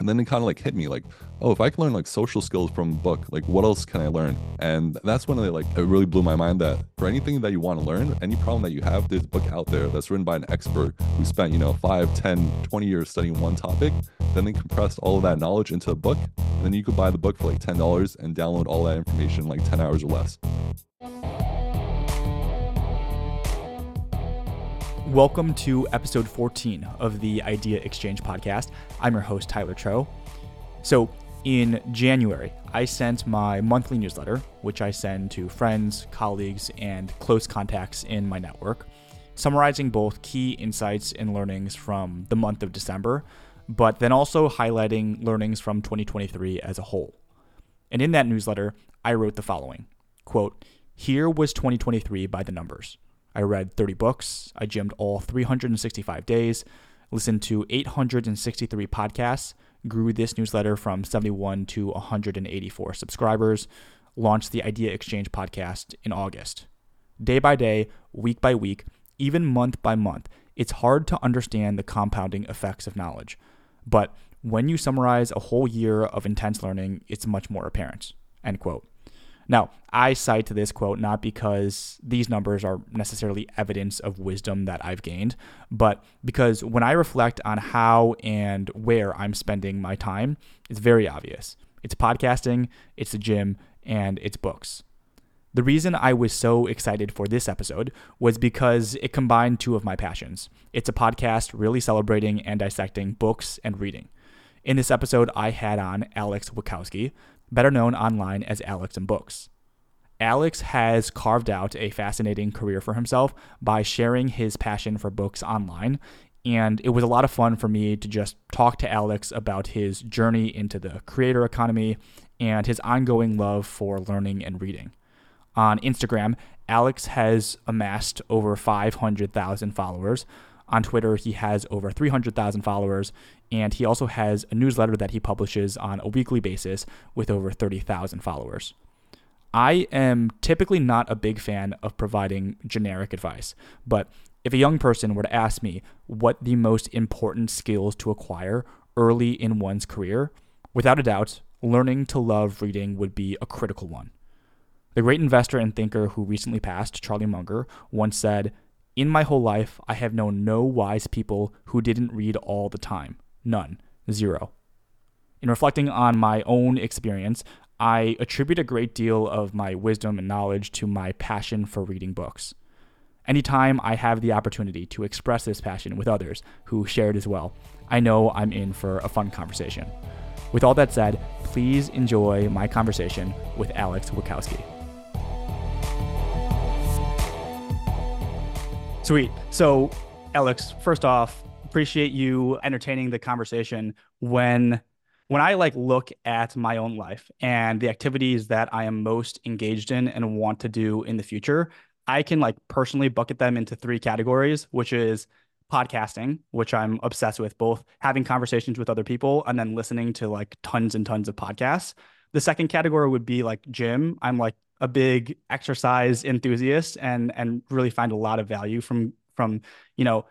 and then it kind of like hit me like oh if i can learn like social skills from a book like what else can i learn? And that's when it like it really blew my mind that for anything that you want to learn any problem that you have there's a book out there that's written by an expert who spent you know 5 10 20 years studying one topic. Then they compressed all of that knowledge into a book. And then you could buy the book for like $10 and download all that information in like 10 hours or less Welcome to episode 14 of the Idea Exchange podcast. I'm your host, Tyler Cho. So, in January, I sent my monthly newsletter, which I send to friends, colleagues, and close contacts in my network, summarizing both key insights and learnings from the month of December, but then also highlighting learnings from 2023 as a whole. And in that newsletter, I wrote the following quote, Here was 2023 by the numbers. I read 30 books. I gymmed all 365 days, listened to 863 podcasts, grew this newsletter from 71 to 184 subscribers, launched the Idea Exchange podcast in August. Day by day, week by week, even month by month, it's hard to understand the compounding effects of knowledge. But when you summarize a whole year of intense learning, it's much more apparent. End quote. Now, I cite this quote not because these numbers are necessarily evidence of wisdom that I've gained, but because when I reflect on how and where I'm spending my time, it's very obvious. It's podcasting, it's the gym, and it's books. The reason I was so excited for this episode was because it combined two of my passions. It's a podcast really celebrating and dissecting books and reading. In this episode, I had on Alex Wieckowski, better known online as Alex and Books. Alex has carved out a fascinating career for himself by sharing his passion for books online. And it was a lot of fun for me to just talk to Alex about his journey into the creator economy and his ongoing love for learning and reading. On Instagram, Alex has amassed over 500,000 followers. On Twitter, he has over 300,000 followers, and he also has a newsletter that he publishes on a weekly basis with over 30,000 followers. I am typically not a big fan of providing generic advice, but if a young person were to ask me what the most important skills to acquire early in one's career, without a doubt, learning to love reading would be a critical one. The great investor and thinker who recently passed, Charlie Munger, once said, In my whole life, I have known no wise people who didn't read all the time. None. Zero. In reflecting on my own experience, I attribute a great deal of my wisdom and knowledge to my passion for reading books. Anytime I have the opportunity to express this passion with others who share it as well, I know I'm in for a fun conversation. With all that said, please enjoy my conversation with Alex Wieckowski. Sweet. So, Alex, first off, appreciate you entertaining the conversation when when I like look at my own life and the activities that I am most engaged in and want to do in the future, I can like personally bucket them into three categories, which is podcasting, which I'm obsessed with, both having conversations with other people and then listening to like tons and tons of podcasts. The second category would be like gym. I'm like a big exercise enthusiast and and really find a lot of value from from, you know,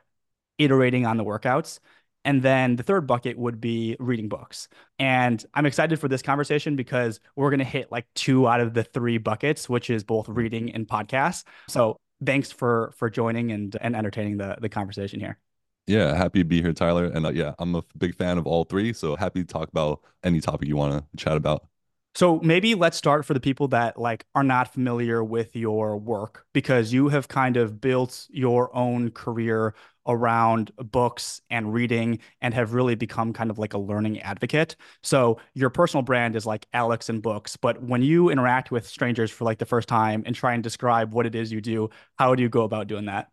iterating on the workouts. And then the third bucket would be reading books. And I'm excited for this conversation because we're going to hit like two out of the three buckets, which is both reading and podcasts. So thanks for for joining and and entertaining the the conversation here. Yeah, happy to be here, Tyler. And uh, yeah, I'm a big fan of all three. So happy to talk about any topic you want to chat about. So maybe let's start for the people that like are not familiar with your work because you have kind of built your own career around books and reading and have really become kind of like a learning advocate. So your personal brand is like Alex and books, but when you interact with strangers for like the first time and try and describe what it is you do, how do you go about doing that?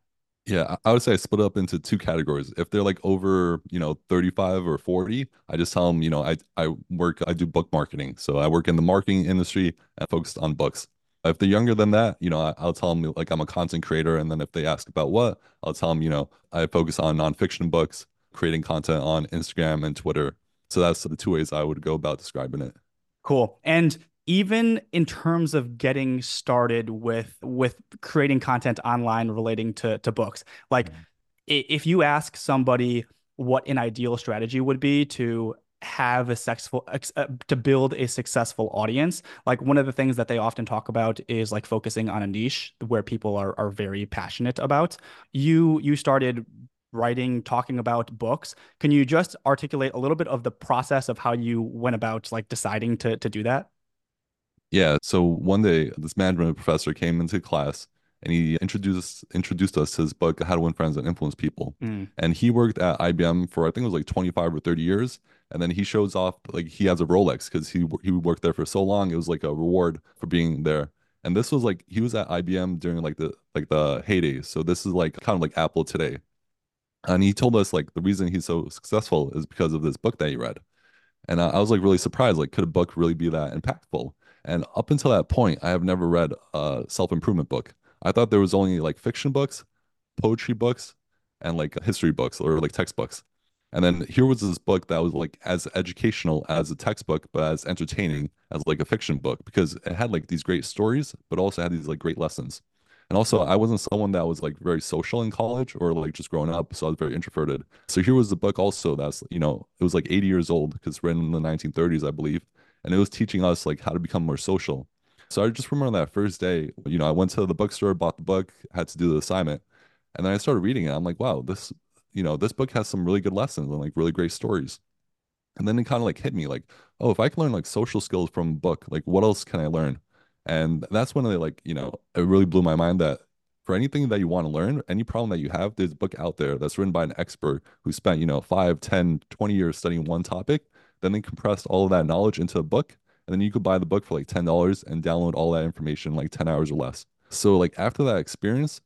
Yeah, I would say I split up into two categories. If they're like over, you know, 35 or 40, I just tell them, you know, I I work I do book marketing. So I work in the marketing industry and focused on books. If they're younger than that, you know, I, will tell them like I'm a content creator. And then if they ask about what, I'll tell them, you know, I focus on nonfiction books, creating content on Instagram and Twitter. So that's the two ways I would go about describing it. Cool. And even in terms of getting started with with creating content online relating to to books, like mm-hmm. if you ask somebody what an ideal strategy would be to have a successful uh, to build a successful audience like one of the things that they often talk about is like focusing on a niche where people are are very passionate about. You you started writing talking about books. Can you just articulate a little bit of the process of how you went about like deciding to to do that yeah so one day this management professor came into class and he introduced introduced us his book How to Win Friends and Influence People. Mm. And he worked at IBM for I think it was like 25 or 30 years. And then he shows off like he has a Rolex because he he worked there for so long. It was like a reward for being there. And this was like he was at IBM during like the like the heyday. So this is like kind of like Apple today. And he told us like the reason he's so successful is because of this book that he read. And I, I was like really surprised. Like, could a book really be that impactful? And up until that point, I have never read a self improvement book. I thought there was only like fiction books, poetry books, and like history books or like textbooks. And then here was this book that was like as educational as a textbook, but as entertaining as like a fiction book because it had like these great stories, but also had these like great lessons. And also, I wasn't someone that was like very social in college or like just growing up. So I was very introverted. So here was the book also that's, you know, it was like 80 years old because written in the 1930s, I believe. And it was teaching us like how to become more social. So I just remember that first day, you know, I went to the bookstore, bought the book, had to do the assignment. And then I started reading it. I'm like, wow, this, you know, this book has some really good lessons and like really great stories. And then it kind of like hit me like, oh, if I can learn like social skills from a book, like what else can I learn? And that's when I like, you know, it really blew my mind that for anything that you want to learn, any problem that you have, there's a book out there that's written by an expert who spent, you know, 5, 10, 20 years studying one topic. Then they compressed all of that knowledge into a book and then you could buy the book for like $10 and download all that information in like 10 hours or less. So like after that experience,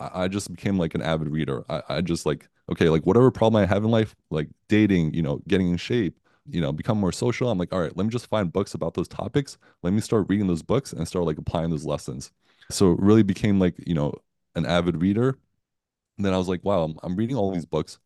I, I just became like an avid reader. I, I just like, okay, like whatever problem I have in life, like dating, you know, getting in shape, you know, become more social. I'm like, all right, let me just find books about those topics. Let me start reading those books and start like applying those lessons. So it really became like, you know, an avid reader. And then I was like, wow, I'm, I'm reading all these books.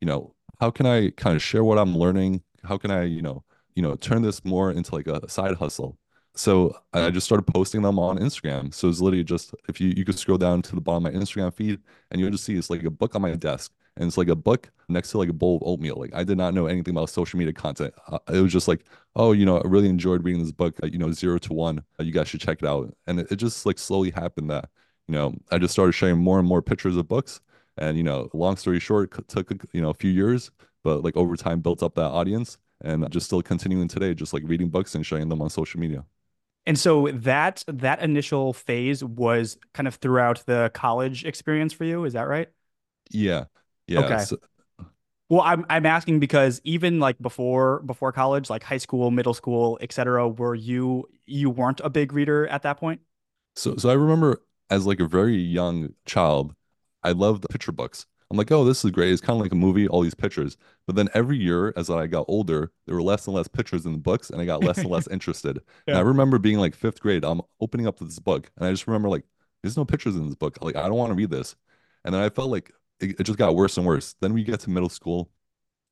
You know, how can I kind of share what I'm learning? How can I, you know, you know, turn this more into like a side hustle. So I just started posting them on Instagram. So it's literally just if you you could scroll down to the bottom of my Instagram feed and you'll just see it's like a book on my desk and it's like a book next to like a bowl of oatmeal. Like I did not know anything about social media content. Uh, it was just like, oh, you know, I really enjoyed reading this book. Uh, you know, zero to one. Uh, you guys should check it out. And it, it just like slowly happened that you know I just started sharing more and more pictures of books. And you know, long story short, took you know a few years, but like over time built up that audience and just still continuing today, just like reading books and sharing them on social media. And so that that initial phase was kind of throughout the college experience for you, is that right? Yeah. Yeah. Okay. So, well, I'm I'm asking because even like before before college, like high school, middle school, etc., were you you weren't a big reader at that point? So so I remember as like a very young child, I loved picture books. I'm like, oh, this is great. It's kind of like a movie, all these pictures. But then every year, as I got older, there were less and less pictures in the books, and I got less and less interested. yeah. And I remember being like fifth grade, I'm opening up this book, and I just remember like, there's no pictures in this book. Like, I don't want to read this. And then I felt like it, it just got worse and worse. Then we get to middle school,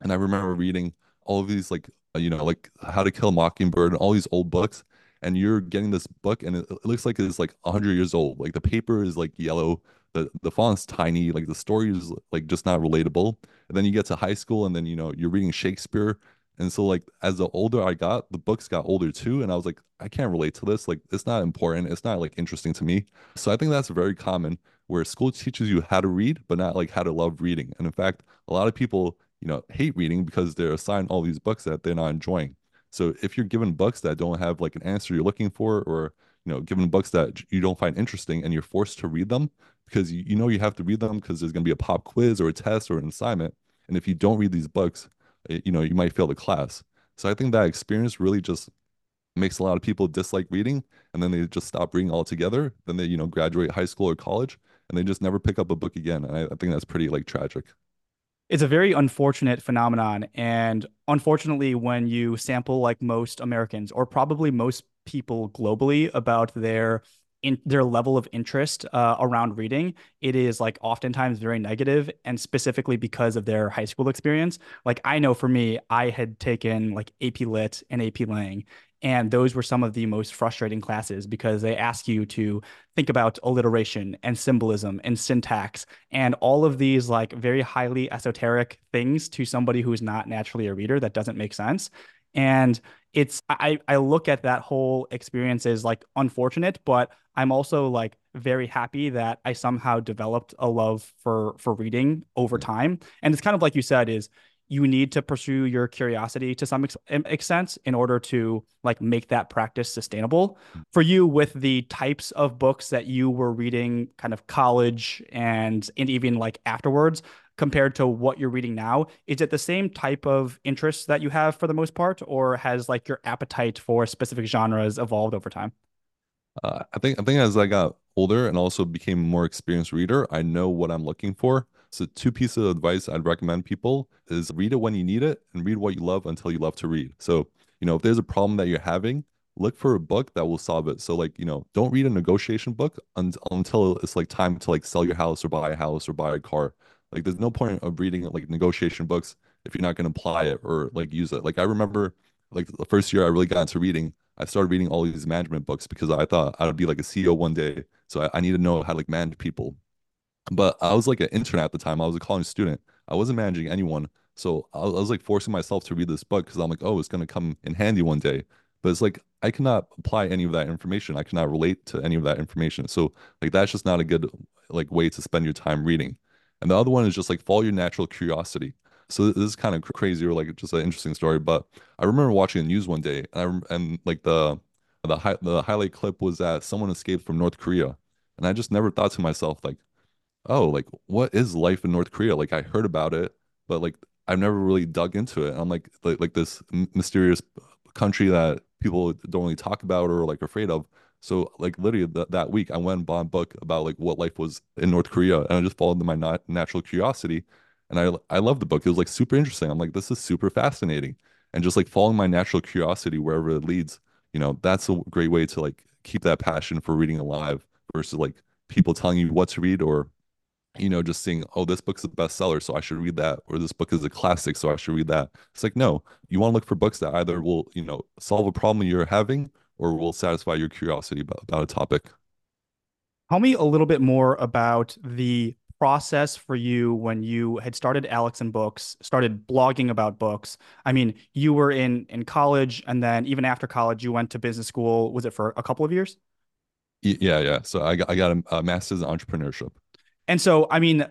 and I remember reading all of these like, uh, you know, like How to Kill a Mockingbird and all these old books. And you're getting this book, and it, it looks like it's like 100 years old. Like the paper is like yellow the the font's tiny like the story is like just not relatable. And then you get to high school and then you know you're reading shakespeare. And so like as the older i got the books got older too. And i was like i can't relate to this. Like it's not important. It's not like interesting to me. So i think that's very common where school teaches you how to read but not like how to love reading. And in fact a lot of people you know hate reading because they're assigned all these books that they're not enjoying. So if you're given books that don't have like an answer you're looking for or you know given books that you don't find interesting and you're forced to read them because you, you know you have to read them because there's going to be a pop quiz or a test or an assignment. And if you don't read these books, you know, you might fail the class. So I think that experience really just makes a lot of people dislike reading and then they just stop reading altogether. Then they, you know, graduate high school or college and they just never pick up a book again. And I, I think that's pretty like tragic. It's a very unfortunate phenomenon. And unfortunately, when you sample like most Americans or probably most people globally about their in their level of interest uh, around reading, it is like oftentimes very negative, and specifically because of their high school experience. Like I know for me, I had taken like AP Lit and AP Lang, and those were some of the most frustrating classes because they ask you to think about alliteration and symbolism and syntax and all of these like very highly esoteric things to somebody who's not naturally a reader that doesn't make sense. And it's I I look at that whole experience as like unfortunate, but I'm also like very happy that I somehow developed a love for for reading over mm. time. And it's kind of like you said is you need to pursue your curiosity to some ex- extent in order to like make that practice sustainable. Mm. For you with the types of books that you were reading kind of college and and even like afterwards compared to what you're reading now is it the same type of interest that you have for the most part or has like your appetite for specific genres evolved over time uh, i think i think as i got older and also became a more experienced reader i know what i'm looking for so two pieces of advice I'd recommend people is read it when you need it and read what you love until you love to read. So, you know, if there's a problem that you're having, look for a book that will solve it. So like, you know, don't read a negotiation book un- until it's like time to like sell your house or buy a house or buy a car. Like there's no point of reading like negotiation books if you're not going to apply it or like use it. Like I remember like the first year I really got into reading, I started reading all these management books because I thought I'd be like a CEO one day. So I, I need to know how to like manage people. But I was like an intern at the time. I was a college student. I wasn't managing anyone. So I was, like forcing myself to read this book because I'm like, oh, it's going to come in handy one day. But it's like I cannot apply any of that information. I cannot relate to any of that information. So like that's just not a good like way to spend your time reading. And the other one is just like follow your natural curiosity. So this is kind of crazy or like just an interesting story. But I remember watching the news one day, and I and like the the the highlight clip was that someone escaped from North Korea, and I just never thought to myself like, oh, like what is life in North Korea? Like I heard about it, but like I've never really dug into it. I'm like like, like this mysterious country that people don't really talk about or like afraid of. So like literally th that week, I went and bought a book about like what life was in North Korea, and I just followed my nat natural curiosity, and I I love the book. It was like super interesting. I'm like, this is super fascinating, and just like following my natural curiosity wherever it leads, you know, that's a great way to like keep that passion for reading alive versus like people telling you what to read or you know, just seeing, oh, this book's a bestseller, so I should read that, or this book is a classic, so I should read that. It's like, no, you want to look for books that either will, you know, solve a problem you're having or will satisfy your curiosity about, about a topic. Tell me a little bit more about the process for you when you had started Alex and Books, started blogging about books. I mean, you were in in college, and then even after college, you went to business school. Was it for a couple of years? Yeah, yeah. So I got I got a, a master's in entrepreneurship. And so, I mean,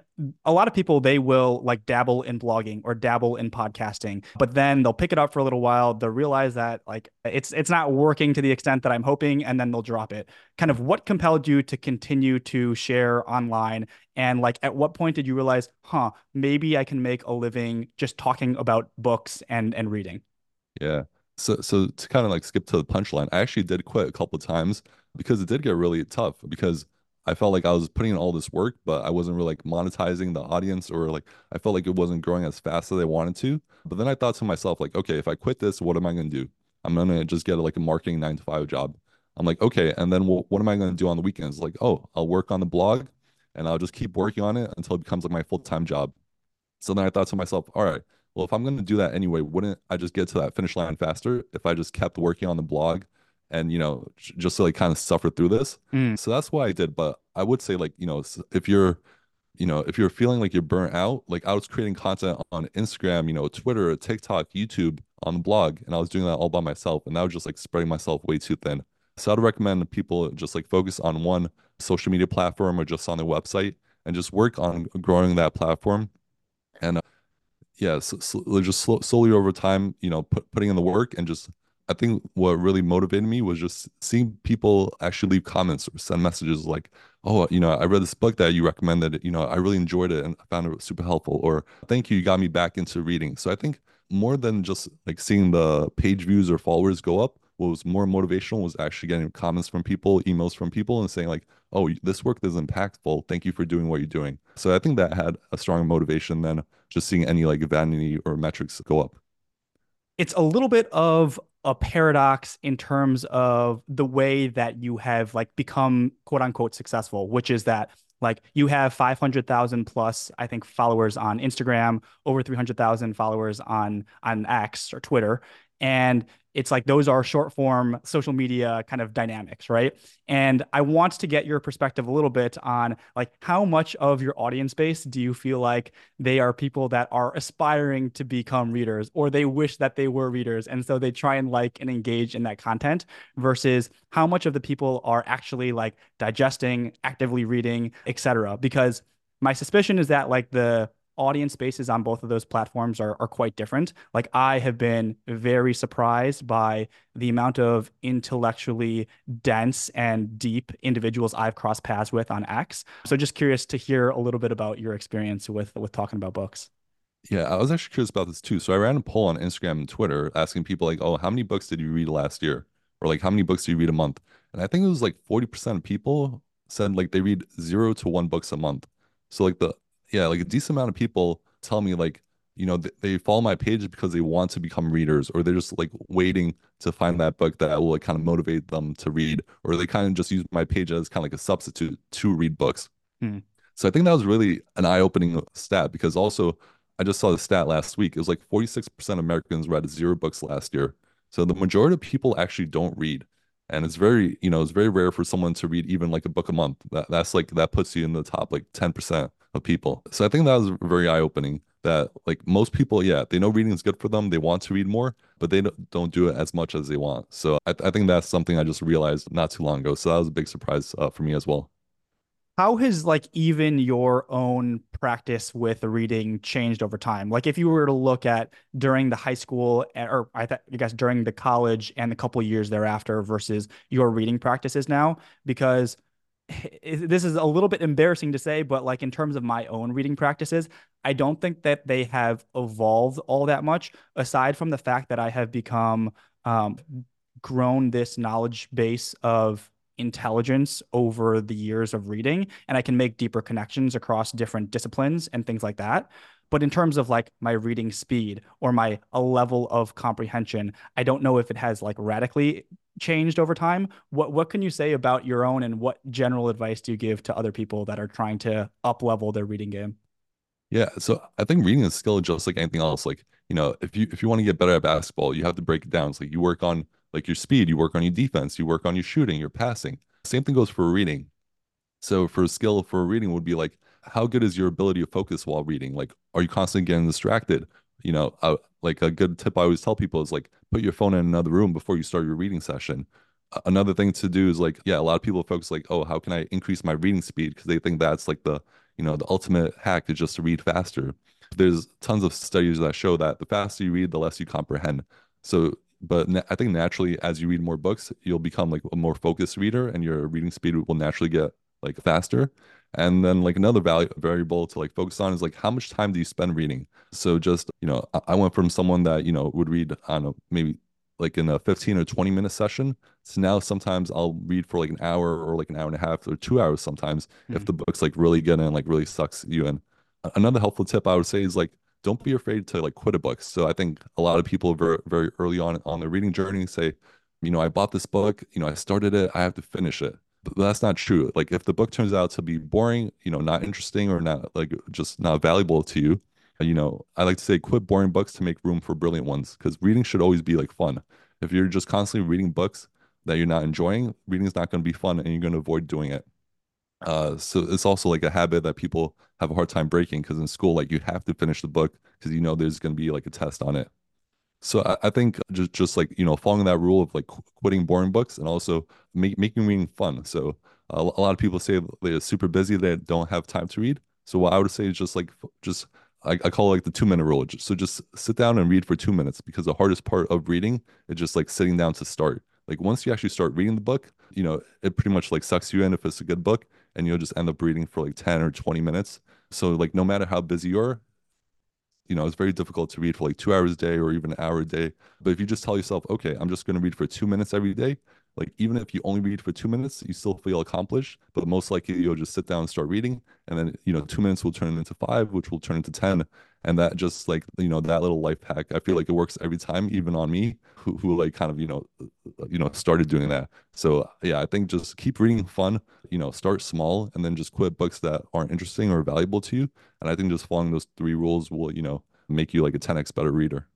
a lot of people they will like dabble in blogging or dabble in podcasting, but then they'll pick it up for a little while. They'll realize that like it's it's not working to the extent that I'm hoping, and then they'll drop it. Kind of what compelled you to continue to share online, and like at what point did you realize, huh, maybe I can make a living just talking about books and and reading? Yeah. So so to kind of like skip to the punchline, I actually did quit a couple of times because it did get really tough because I felt like I was putting in all this work, but I wasn't really like monetizing the audience or like I felt like it wasn't growing as fast as I wanted to. But then I thought to myself, like, okay, if I quit this, what am I going to do? I'm going to just get like a marketing nine to five job. I'm like, okay. And then what am I going to do on the weekends? Like, oh, I'll work on the blog and I'll just keep working on it until it becomes like my full time job. So then I thought to myself, all right, well, if I'm going to do that anyway, wouldn't I just get to that finish line faster if I just kept working on the blog and you know just to like kind of suffer through this. Mm. so that's why i did but i would say like you know if you're you know if you're feeling like you're burnt out like i was creating content on instagram you know twitter tiktok youtube on the blog and i was doing that all by myself and that was just like spreading myself way too thin. So i'd recommend people just like focus on one social media platform or just on their website and just work on growing that platform. And uh, yeah so, so just slowly over time you know put, putting in the work and just I think what really motivated me was just seeing people actually leave comments or send messages like, "Oh, you know, I read this book that you recommended. You know, I really enjoyed it and I found it super helpful." Or, "Thank you, you got me back into reading." So I think more than just like seeing the page views or followers go up, what was more motivational was actually getting comments from people, emails from people, and saying like, "Oh, this work is impactful. Thank you for doing what you're doing." So I think that had a strong motivation than just seeing any like vanity or metrics go up. It's a little bit of a paradox in terms of the way that you have like become quote unquote successful, which is that like you have 500,000 plus, I think, followers on Instagram, over 300,000 followers on on X or Twitter, and it's like those are short form social media kind of dynamics, right? And I want to get your perspective a little bit on like how much of your audience base do you feel like they are people that are aspiring to become readers or they wish that they were readers and so they try and like and engage in that content versus how much of the people are actually like digesting, actively reading, etc. Because my suspicion is that like the audience bases on both of those platforms are, are quite different. Like I have been very surprised by the amount of intellectually dense and deep individuals I've crossed paths with on X. So just curious to hear a little bit about your experience with with talking about books. Yeah, I was actually curious about this too. So I ran a poll on Instagram and Twitter asking people like, "Oh, how many books did you read last year?" or like, "How many books do you read a month?" And I think it was like 40% of people said like they read 0 to 1 books a month. So like the yeah, like a decent amount of people tell me like, you know, th- they follow my page because they want to become readers, or they're just like waiting to find that book that will like kind of motivate them to read, or they kind of just use my page as kind of like a substitute to read books. Hmm. So I think that was really an eye-opening stat because also I just saw the stat last week. It was like 46% of Americans read zero books last year. So the majority of people actually don't read. And it's very, you know, it's very rare for someone to read even like a book a month. That that's like that puts you in the top like 10% of people. So I think that was very eye opening that like most people, yeah, they know reading is good for them. They want to read more, but they don't do it as much as they want. So I, I think that's something I just realized not too long ago. So that was a big surprise uh, for me as well. How has like even your own practice with reading changed over time? Like if you were to look at during the high school eh, or I, th- I guess during the college and the couple years thereafter versus your reading practices now, because this is a little bit embarrassing to say, but like in terms of my own reading practices, I don't think that they have evolved all that much, aside from the fact that I have become um, grown this knowledge base of intelligence over the years of reading, and I can make deeper connections across different disciplines and things like that. But in terms of like my reading speed or my a level of comprehension, I don't know if it has like radically changed over time. What what can you say about your own and what general advice do you give to other people that are trying to up level their reading game? Yeah, so I think reading is skill just like anything else. Like, you know, if you if you want to get better at basketball, you have to break it down. It's like you work on like your speed, you work on your defense, you work on your shooting, your passing. Same thing goes for reading. So for a skill for reading would be like how good is your ability to focus while reading? Like, are you constantly getting distracted? You know, uh, like a good tip I always tell people is like put your phone in another room before you start your reading session. Another thing to do is like, yeah, a lot of people focus like, oh, how can I increase my reading speed? Because they think that's like the, you know, the ultimate hack is just to read faster. There's tons of studies that show that the faster you read, the less you comprehend. So, but I think naturally, as you read more books, you'll become like a more focused reader, and your reading speed will naturally get like faster. And then like another value variable to like focus on is like how much time do you spend reading? So just, you know, I, went from someone that, you know, would read, I don't know, maybe like in a 15 or 20 minute session. So now sometimes I'll read for like an hour or like an hour and a half or two hours sometimes mm-hmm. if hmm. the book's like really good and like really sucks you in. Another helpful tip I would say is like don't be afraid to like quit a book. So I think a lot of people very very early on on their reading journey say, you know, I bought this book, you know, I started it, I have to finish it that's not true. Like if the book turns out to be boring, you know, not interesting or not like just not valuable to you, you know, I like to say quit boring books to make room for brilliant ones because reading should always be like fun. If you're just constantly reading books that you're not enjoying, reading is not going to be fun and you're going to avoid doing it. Uh, so it's also like a habit that people have a hard time breaking because in school, like you have to finish the book because you know there's going to be like a test on it. So I, I, think just just like you know following that rule of like quitting boring books and also make, making reading fun. So a, a lot of people say they're super busy, they don't have time to read. So what I would say is just like just I, I call it like the two minute rule. So just sit down and read for two minutes because the hardest part of reading is just like sitting down to start. Like once you actually start reading the book, you know, it pretty much like sucks you in if it's a good book and you'll just end up reading for like 10 or 20 minutes. So like no matter how busy you are, you know, it's very difficult to read for like two hours a day or even an hour a day. But if you just tell yourself, okay, I'm just going to read for two minutes every day, like even if you only read for two minutes, you still feel accomplished. But most likely you'll just sit down and start reading, and then you know two minutes will turn into five, which will turn into ten, and that just like you know that little life hack. I feel like it works every time, even on me, who who like kind of you know you know started doing that. So yeah, I think just keep reading fun. You know, start small, and then just quit books that aren't interesting or valuable to you. And I think just following those three rules will you know make you like a 10x better reader.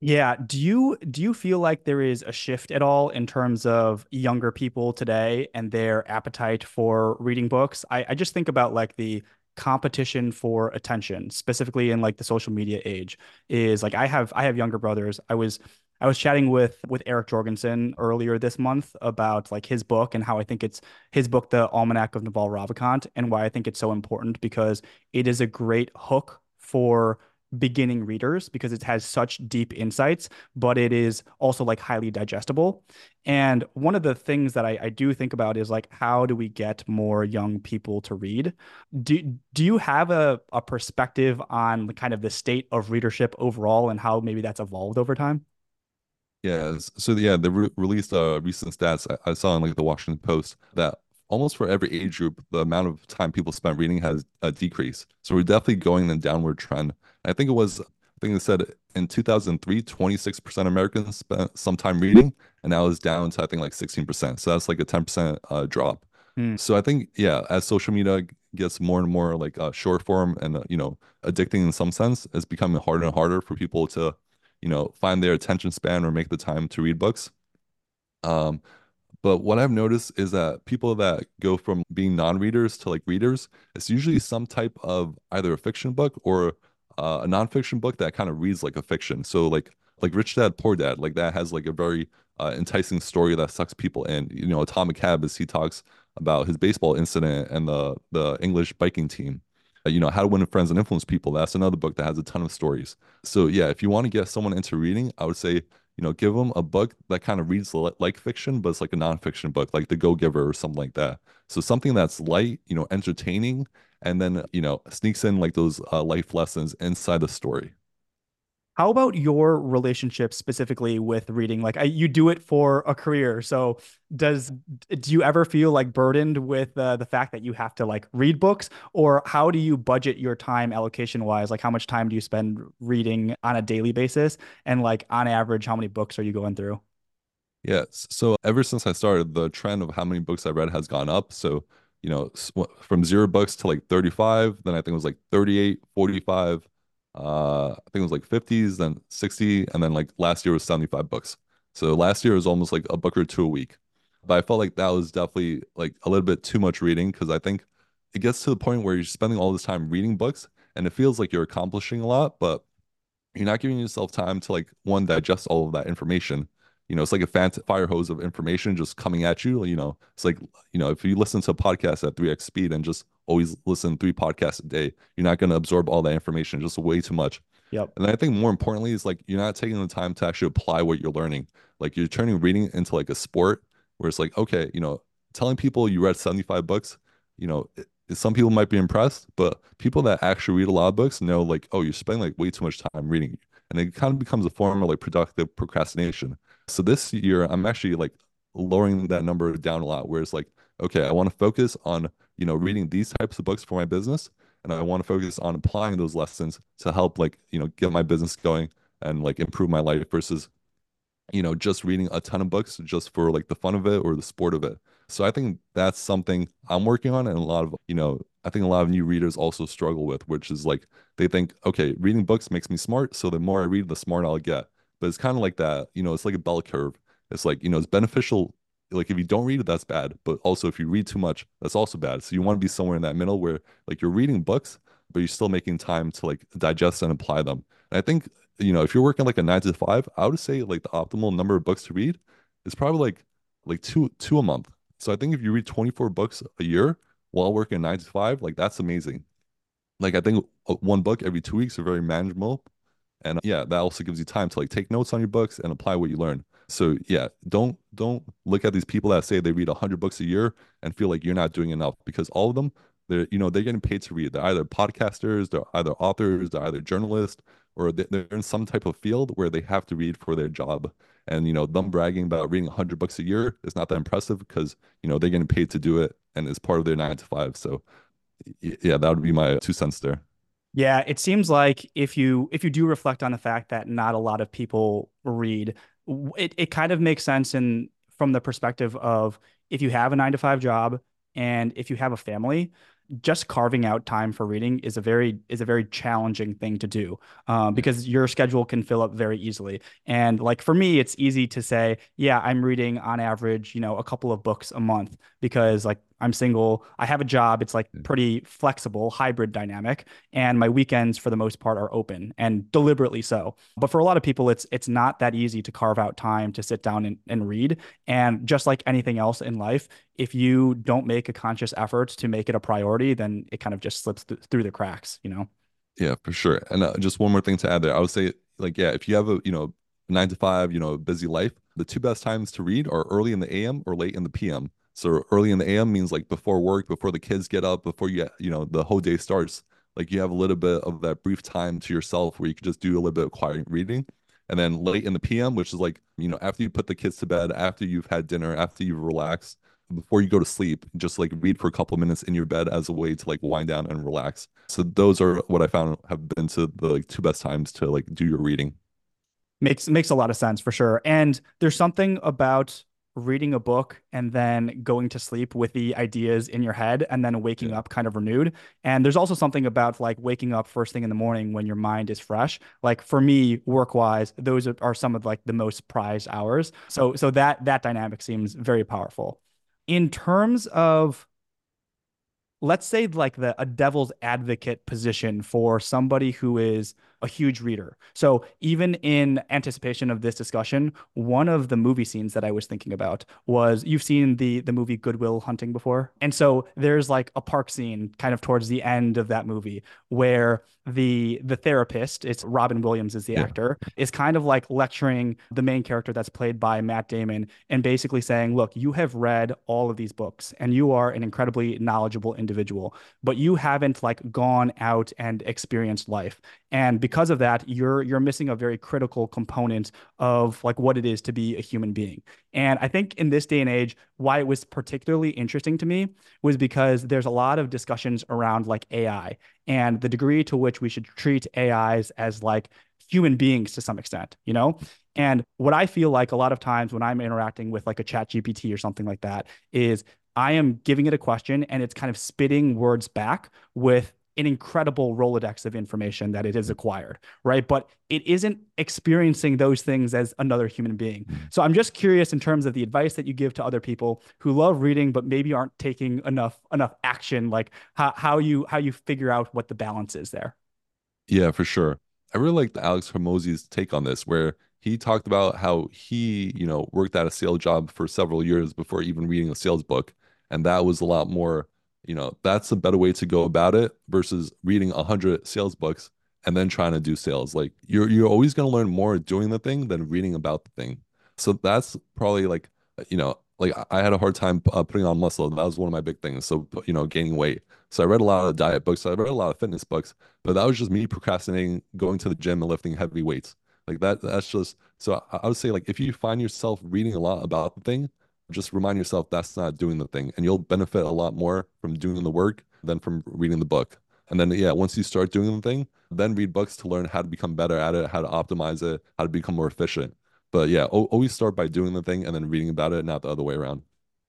Yeah. Do you do you feel like there is a shift at all in terms of younger people today and their appetite for reading books? I, I just think about like the competition for attention, specifically in like the social media age, is like I have I have younger brothers. I was I was chatting with with Eric Jorgensen earlier this month about like his book and how I think it's his book, The Almanac of Naval Ravikant, and why I think it's so important because it is a great hook for beginning readers because it has such deep insights, but it is also like highly digestible. And one of the things that I, I, do think about is like, how do we get more young people to read? Do, do you have a, a perspective on the kind of the state of readership overall and how maybe that's evolved over time? Yeah. So yeah, they re- released uh, recent stats I, I saw in like the Washington Post that almost for every age group, the amount of time people spent reading has a decrease. So we're definitely going in a downward trend. I think it was, I think it said in 2003, 26% of Americans spent some time reading, and now it's down to I think like 16%. So that's like a 10% uh, drop. Mm. So I think yeah, as social media gets more and more like uh, short form and uh, you know addicting in some sense, it's becoming harder and harder for people to you know find their attention span or make the time to read books. Um, but what I've noticed is that people that go from being non-readers to like readers, it's usually some type of either a fiction book or uh, a nonfiction book that kind of reads like a fiction. So like like Rich Dad Poor Dad, like that has like a very uh, enticing story that sucks people in. You know, Atomic Habits, he talks about his baseball incident and the the English biking team. Uh, you know, How to Win Friends and Influence People. That's another book that has a ton of stories. So yeah, if you want to get someone into reading, I would say you know, give them a book that kind of reads like fiction, but it's like a nonfiction book, like The Go Giver or something like that. So something that's light, you know, entertaining, and then, you know, sneaks in like those uh, life lessons inside the story. How about your relationship specifically with reading? Like I, you do it for a career. So does do you ever feel like burdened with uh, the fact that you have to like read books or how do you budget your time allocation wise? Like how much time do you spend reading on a daily basis? And like on average, how many books are you going through? yes So ever since I started, the trend of how many books I read has gone up. So, you know, from zero bucks to like 35, then I think it was like 38, 45, uh, I think it was like 50s, then 60, and then like last year was 75 bucks. So last year was almost like a book or two a week. But I felt like that was definitely like a little bit too much reading because I think it gets to the point where you're spending all this time reading books and it feels like you're accomplishing a lot, but you're not giving yourself time to like one digest all of that information you know, it's like a fant- fire hose of information just coming at you. You know, it's like, you know, if you listen to a podcast at 3x speed and just always listen three podcasts a day, you're not going to absorb all that information, just way too much. Yep. And I think more importantly is like you're not taking the time to actually apply what you're learning. Like you're turning reading into like a sport where it's like, okay, you know, telling people you read 75 books, you know, it, some people might be impressed, but people that actually read a lot of books know like, oh, you're spending like way too much time reading. And it kind of becomes a form of like productive procrastination. So this year, I'm actually like lowering that number down a lot, where it's like, okay, I want to focus on, you know, reading these types of books for my business. And I want to focus on applying those lessons to help like, you know, get my business going and like improve my life versus, you know, just reading a ton of books just for like the fun of it or the sport of it. So I think that's something I'm working on and a lot of, you know, I think a lot of new readers also struggle with, which is like they think, okay, reading books makes me smart. So the more I read, the smarter I'll get but it's kind of like that you know it's like a bell curve. It's like you know it's beneficial like if you don't read it that's bad but also if you read too much that's also bad. So you want to be somewhere in that middle where like you're reading books but you're still making time to like digest and apply them. And i think you know if you're working like a nine to five i would say like the optimal number of books to read is probably like like two two a month. So i think if you read 24 books a year while working nine to five like that's amazing. Like i think uh, one book every two weeks are very manageable and yeah that also gives you time to like take notes on your books and apply what you learn so yeah don't don't look at these people that say they read 100 books a year and feel like you're not doing enough because all of them they're you know they're getting paid to read they're either podcasters they're either authors they're either journalists or they're in some type of field where they have to read for their job. And you know, them bragging about reading 100 books a year is not that impressive because you know they're getting paid to do it and it's part of their nine to five. So yeah, that would be my two cents there. Yeah, it seems like if you if you do reflect on the fact that not a lot of people read, it, it kind of makes sense in from the perspective of if you have a nine to five job and if you have a family, just carving out time for reading is a very is a very challenging thing to do um, because your schedule can fill up very easily. And like for me it's easy to say yeah i'm reading on average you know a couple of books a month because like I'm single. I have a job. It's like pretty flexible, hybrid dynamic, and my weekends for the most part are open and deliberately so. But for a lot of people, it's it's not that easy to carve out time to sit down and, and read. And just like anything else in life, if you don't make a conscious effort to make it a priority, then it kind of just slips th- through the cracks, you know? Yeah, for sure. And uh, just one more thing to add there. I would say, like, yeah, if you have a, you know, nine to five, you know, busy life, the two best times to read are early in the AM or late in the PM so early in the AM means like before work, before the kids get up, before you you know the whole day starts. Like you have a little bit of that brief time to yourself where you can just do a little bit of quiet reading. And then late in the PM, which is like, you know, after you put the kids to bed, after you've had dinner, after you've relaxed, before you go to sleep, just like read for a couple minutes in your bed as a way to like wind down and relax. So those are what I found have been to the like two best times to like do your reading. Makes makes a lot of sense for sure. And there's something about reading a book and then going to sleep with the ideas in your head and then waking yeah. up kind of renewed. And there's also something about like waking up first thing in the morning when your mind is fresh. Like for me, work wise, those are, are some of like the most prized hours. So so that that dynamic seems very powerful. In terms of let's say like the a devil's advocate position for somebody who is a huge reader. So even in anticipation of this discussion, one of the movie scenes that I was thinking about was you've seen the the movie Good Will Hunting before. And so there's like a park scene kind of towards the end of that movie where the the therapist, it's Robin Williams is the yeah. actor, is kind of like lecturing the main character that's played by Matt Damon and basically saying, "Look, you have read all of these books and you are an incredibly knowledgeable individual, but you haven't like gone out and experienced life." And because of that, you're you're missing a very critical component of like what it is to be a human being. And I think in this day and age, why it was particularly interesting to me was because there's a lot of discussions around like AI and the degree to which we should treat AIs as like human beings to some extent, you know? And what I feel like a lot of times when I'm interacting with like a chat GPT or something like that is I am giving it a question and it's kind of spitting words back with an incredible Rolodex of information that it has acquired, right? But it isn't experiencing those things as another human being. Mm-hmm. So I'm just curious in terms of the advice that you give to other people who love reading but maybe aren't taking enough enough action, like how, how you how you figure out what the balance is there. Yeah, for sure. I really like Alex Hormozi's take on this, where he talked about how he, you know, worked at a sales job for several years before even reading a sales book, and that was a lot more you know that's a better way to go about it versus reading a hundred sales books and then trying to do sales. Like you're you're always going to learn more doing the thing than reading about the thing. So that's probably like you know like i had a hard time uh, putting on muscle. That was one of my big things. So you know gaining weight. So i read a lot of diet books. I read a lot of fitness books but that was just me procrastinating going to the gym and lifting heavy weights. Like that that's just so i would say like if you find yourself reading a lot about the thing just remind yourself that's not doing the thing and you'll benefit a lot more from doing the work than from reading the book. And then yeah once you start doing the thing then read books to learn how to become better at it how to optimize it how to become more efficient. But yeah always start by doing the thing and then reading about it not the other way around.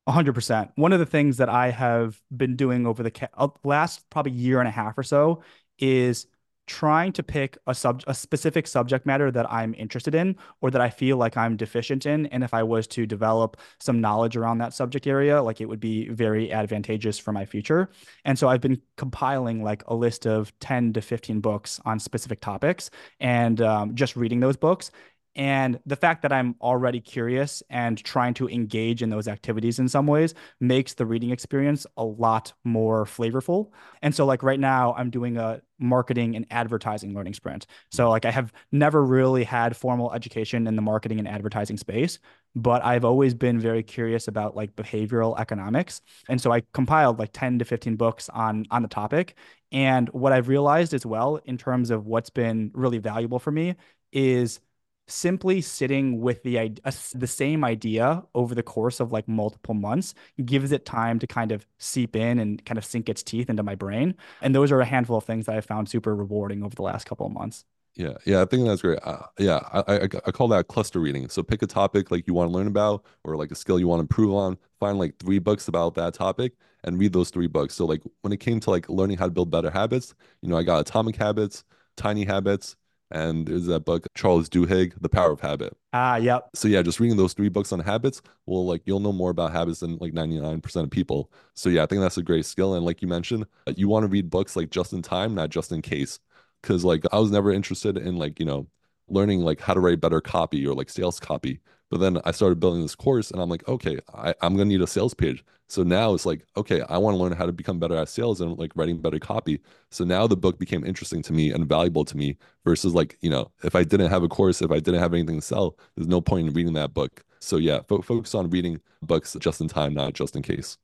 100% one of the things that i have been doing over the ca- uh, last probably year and a half or so is trying to pick a sub a specific subject matter that I'm interested in or that I feel like I'm deficient in and if I was to develop some knowledge around that subject area like it would be very advantageous for my future. And so I've been compiling like a list of 10 to 15 books on specific topics and um, just reading those books And the fact that I'm already curious and trying to engage in those activities in some ways makes the reading experience a lot more flavorful. And so, like right now, I'm doing a marketing and advertising learning sprint. So, like, I have never really had formal education in the marketing and advertising space, but I've always been very curious about like behavioral economics. And so, I compiled like 10 to 15 books on on the topic. And what I've realized as well, in terms of what's been really valuable for me, is simply sitting with the uh, the same idea over the course of like multiple months gives it time to kind of seep in and kind of sink its teeth into my brain and those are a handful of things that i found super rewarding over the last couple of months yeah, yeah, I think that's great. Uh, yeah, I, I I call that cluster reading. So pick a topic like you want to learn about, or like a skill you want to improve on. Find like three books about that topic and read those three books. So like when it came to like learning how to build better habits, you know, I got Atomic Habits, Tiny Habits, and there's that book Charles Duhigg, The Power of Habit. Ah, yep. So yeah, just reading those three books on habits will like you'll know more about habits than like 99% of people. So yeah, I think that's a great skill. And like you mentioned, uh, you want to read books like just in time, not just in case. Cause like I was never interested in like, you know, learning like how to write better copy or like sales copy. But then I started building this course and I'm like, okay, I, I'm gonna need a sales page. So now it's like, okay, I want to learn how to become better at sales and like writing better copy. So now the book became interesting to me and valuable to me versus like, you know, if I didn't have a course, if I didn't have anything to sell, there's no point in reading that book. So yeah, fo- focus on reading books just in time, not just in case.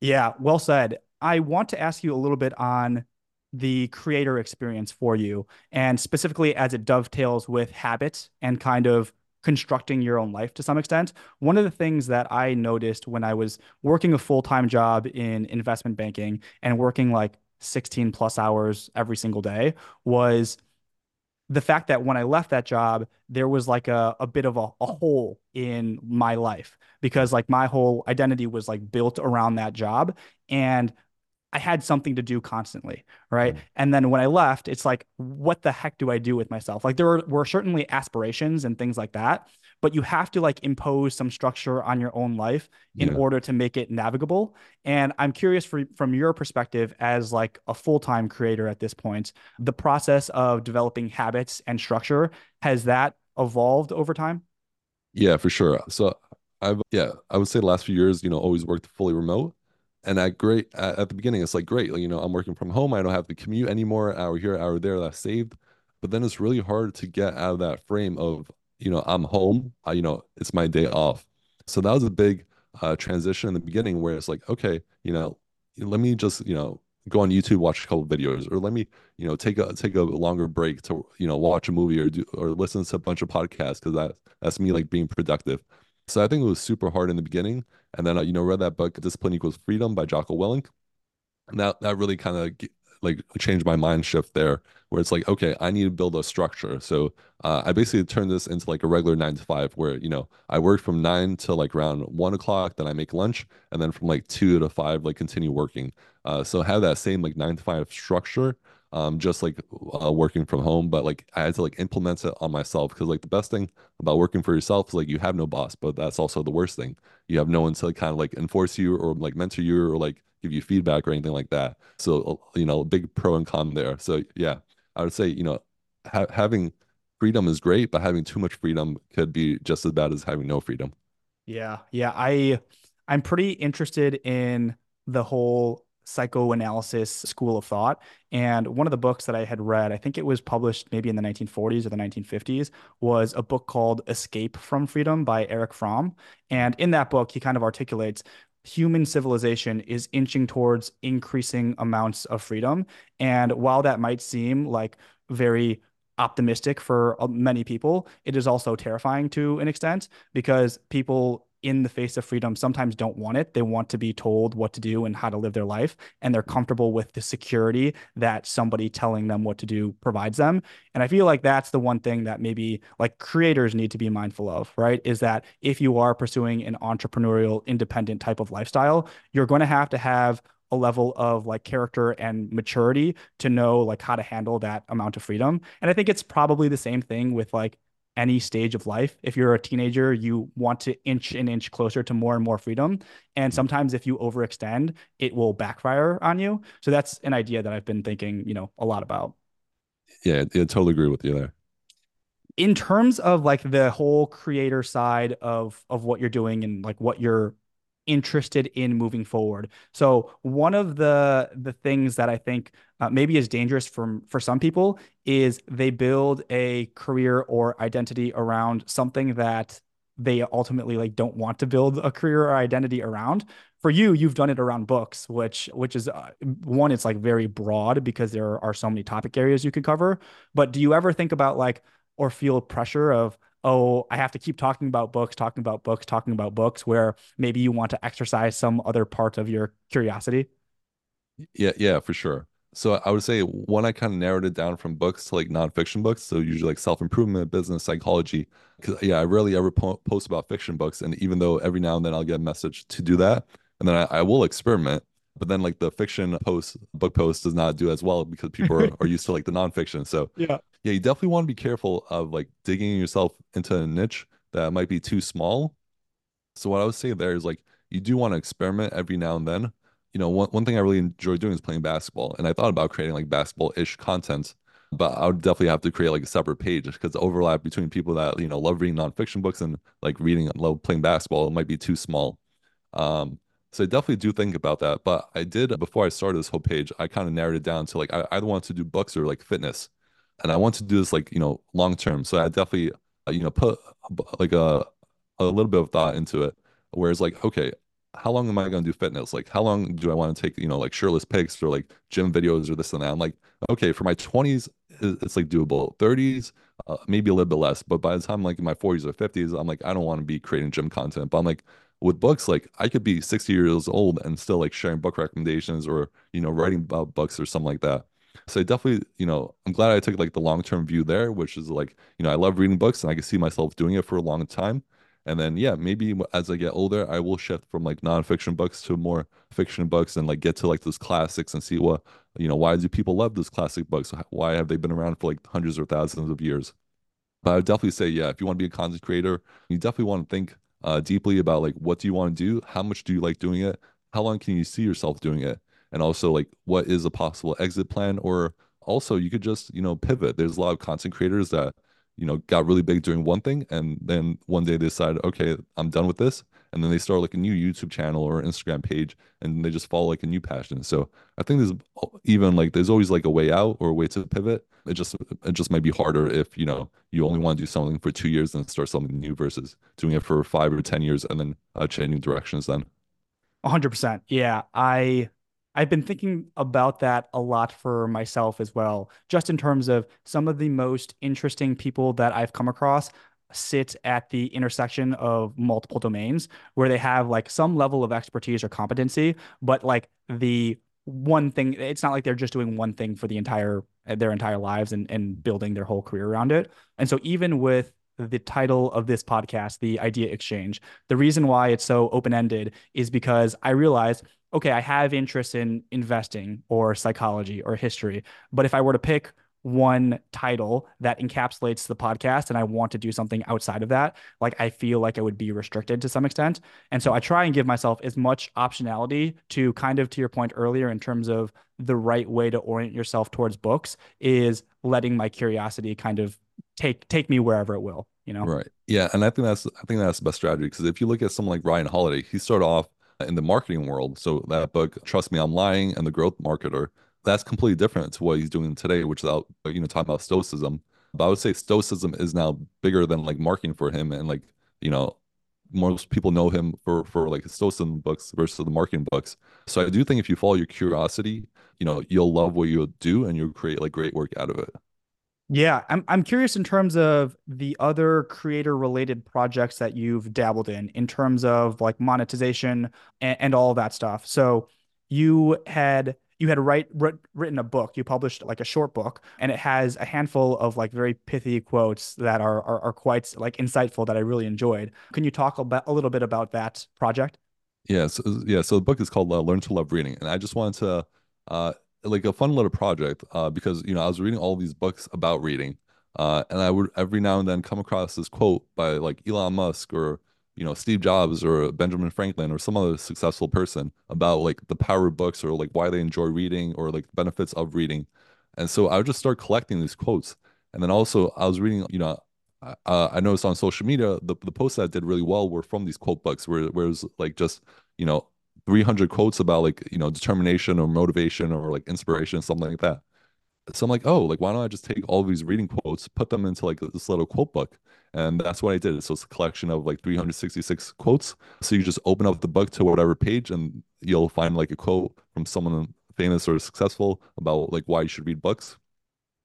Yeah, well said. I want to ask you a little bit on the creator experience for you and specifically as it dovetails with habits and kind of constructing your own life to some extent. One of the things that I noticed when I was working a full time job in investment banking and working like 16 plus hours every single day was the fact that when I left that job, there was like a, a bit of a, a hole in my life because like my whole identity was like built around that job. And I had something to do constantly, right? Mm-hmm. And then when I left, it's like, what the heck do I do with myself? Like there were, were certainly aspirations and things like that, but you have to like impose some structure on your own life in yeah. order to make it navigable. And I'm curious for, from your perspective as like a full-time creator at this point, the process of developing habits and structure, has that evolved over time? Yeah, for sure. So I've, yeah, I would say the last few years, you know, always worked fully remote and at great at, at the beginning it's like great you know i'm working from home i don't have to commute anymore hour here hour there that's saved but then it's really hard to get out of that frame of you know i'm home I, you know it's my day off so that was a big uh, transition in the beginning where it's like okay you know let me just you know go on youtube watch a couple videos or let me you know take a take a longer break to you know watch a movie or do or listen to a bunch of podcasts because that that's me like being productive so I think it was super hard in the beginning. And then, uh, you know, read that book, Discipline Equals Freedom by Jocko Willink. And that, that really kind of like changed my mind shift there, where it's like, okay, I need to build a structure. So uh, I basically turned this into like a regular nine to five, where you know I work from nine to like around one o'clock, then I make lunch, and then from like two to five, like continue working. Uh, so have that same like nine to five structure um, just like uh, working from home, but like I had to like implement it on myself because like the best thing about working for yourself is like you have no boss, but that's also the worst thing. You have no one to kind of like enforce you or like mentor you or like give you feedback or anything like that. So uh, you know, big pro and con there. So yeah, I would say you know ha- having freedom is great, but having too much freedom could be just as bad as having no freedom. Yeah, yeah, I I'm pretty interested in the whole psychoanalysis school of thought. And one of the books that I had read, I think it was published maybe in the 1940s or the 1950s, was a book called Escape from Freedom by Erich Fromm. And in that book, he kind of articulates human civilization is inching towards increasing amounts of freedom. And while that might seem like very optimistic for uh, many people, it is also terrifying to an extent because people in the face of freedom sometimes don't want it. They want to be told what to do and how to live their life. And they're comfortable with the security that somebody telling them what to do provides them. And I feel like that's the one thing that maybe like creators need to be mindful of, right? Is that if you are pursuing an entrepreneurial, independent type of lifestyle, you're going to have to have a level of like character and maturity to know like how to handle that amount of freedom. And I think it's probably the same thing with like any stage of life. If you're a teenager, you want to inch an inch closer to more and more freedom. And sometimes if you overextend, it will backfire on you. So that's an idea that I've been thinking, you know, a lot about. Yeah, I totally agree with you there. in terms of like the whole creator side of of what you're doing and like what you're interested in moving forward. So one of the the things that I think uh, maybe is dangerous for for some people is they build a career or identity around something that they ultimately like don't want to build a career or identity around. For you, you've done it around books, which which is uh, one it's like very broad because there are so many topic areas you could cover. But do you ever think about like or feel pressure of oh, I have to keep talking about books, talking about books, talking about books, where maybe you want to exercise some other part of your curiosity? Yeah, yeah, for sure. So I would say one, I kind of narrowed it down from books to like nonfiction books. So usually like self-improvement, business, psychology. Because yeah, I rarely ever po post about fiction books. And even though every now and then I'll get a message to do that, and then I, I will experiment. But then like the fiction post, book post does not do as well because people are, are used to like the nonfiction. So yeah, yeah, you definitely want to be careful of like digging yourself into a niche that might be too small. So what I would say there is like you do want to experiment every now and then. You know, one, one thing I really enjoy doing is playing basketball. And I thought about creating like basketball-ish content, but I would definitely have to create like a separate page because the overlap between people that, you know, love reading nonfiction books and like reading love playing basketball it might be too small. Um, so I definitely do think about that. But I did before I started this whole page, I kind of narrowed it down to like I either want to do books or like fitness and I want to do this like you know long term. So I definitely uh, you know put like a a little bit of thought into it. Whereas like okay, how long am I going to do fitness? Like how long do I want to take you know like shirtless pics or like gym videos or this and that? I'm like okay, for my 20s it's like doable. 30s uh, maybe a little bit less, but by the time like in my 40s or 50s, I'm like I don't want to be creating gym content. But I'm like with books, like I could be 60 years old and still like sharing book recommendations or you know writing about books or something like that. So I definitely, you know, I'm glad I took like the long-term view there, which is like, you know, I love reading books and I can see myself doing it for a long time. And then, yeah, maybe as I get older, I will shift from like nonfiction books to more fiction books and like get to like those classics and see what, you know, why do people love those classic books? Why have they been around for like hundreds or thousands of years? But I would definitely say, yeah, if you want to be a content creator, you definitely want to think uh, deeply about like what do you want to do? How much do you like doing it? How long can you see yourself doing it? and also like what is a possible exit plan or also you could just you know pivot there's a lot of content creators that you know got really big doing one thing and then one day they decide okay i'm done with this and then they start like a new youtube channel or instagram page and they just follow like a new passion. So i think there's even like there's always like a way out or a way to pivot. It just it just might be harder if you know you only want to do something for two years and start something new versus doing it for five or ten years and then uh, changing directions then. 100% yeah i I've been thinking about that a lot for myself as well, just in terms of some of the most interesting people that I've come across sit at the intersection of multiple domains where they have like some level of expertise or competency, but like the one thing, it's not like they're just doing one thing for the entire their entire lives and, and building their whole career around it. And so even with the title of this podcast, the idea exchange. The reason why it's so open ended is because I realized okay, I have interest in investing or psychology or history. But if I were to pick one title that encapsulates the podcast and I want to do something outside of that, like I feel like I would be restricted to some extent. And so I try and give myself as much optionality to kind of to your point earlier in terms of the right way to orient yourself towards books is letting my curiosity kind of take take me wherever it will, you know. Right. Yeah, and I think that's I think that's the best strategy because if you look at someone like Ryan Holiday, he started off in the marketing world. So that book, Trust Me, I'm Lying, and The Growth Marketer, that's completely different to what he's doing today, which is out, uh, you know, talking about stoicism. But I would say stoicism is now bigger than like marketing for him. And like, you know, most people know him for for like stoicism books versus the marketing books. So I do think if you follow your curiosity, you know, you'll love what you do and you'll create like great work out of it. Yeah, I'm I'm curious in terms of the other creator related projects that you've dabbled in, in terms of like monetization and, and all that stuff. So you had you had write written a book. You published like a short book, and it has a handful of like very pithy quotes that are are, are quite like insightful that I really enjoyed. Can you talk about a little bit about that project? Yeah, so, yeah. So the book is called uh, "Learn to Love Reading," and I just wanted to uh, like a fun little project uh, because you know I was reading all these books about reading, uh, and I would every now and then come across this quote by like Elon Musk or you know Steve Jobs or Benjamin Franklin or some other successful person about like the power of books or like why they enjoy reading or like benefits of reading, and so I would just start collecting these quotes, and then also I was reading you know uh, I noticed on social media the, the posts that did really well were from these quote books where, where it was like just you know 300 quotes about like you know determination or motivation or like inspiration something like that so I'm like, oh, like why don't I just take all these reading quotes, put them into like this little quote book, and that's what I did. So it's a collection of like 366 quotes. So you just open up the book to whatever page, and you'll find like a quote from someone famous or successful about like why you should read books.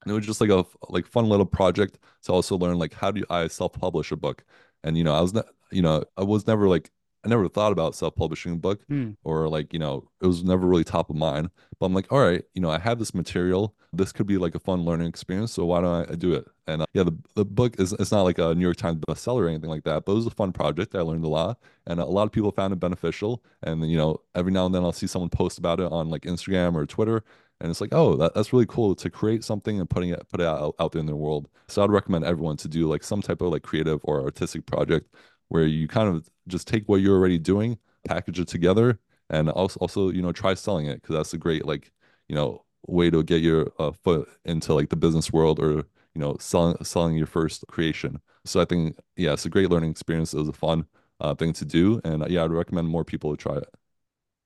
And it was just like a like fun little project to also learn like how do I self-publish a book. And you know, I was not, you know, I was never like I never thought about self-publishing a book Hmm. or like, you know, it was never really top of mind. But I'm like, all right, you know, I have this material. This could be like a fun learning experience. So why don't I do it? And uh, yeah, the, the book is it's not like a New York Times bestseller or anything like that, but it was a fun project. I learned a lot and a lot of people found it beneficial. And you know, every now and then I'll see someone post about it on like Instagram or Twitter. And it's like, oh, that, that's really cool to create something and putting it put it out, out there in the world. So I'd recommend everyone to do like some type of like creative or artistic project where you kind of just take what you're already doing, package it together, and also also you know try selling it because that's a great like you know way to get your uh, foot into like the business world or you know selling selling your first creation. So I think yeah, it's a great learning experience. It was a fun uh, thing to do, and uh, yeah, I'd recommend more people to try it.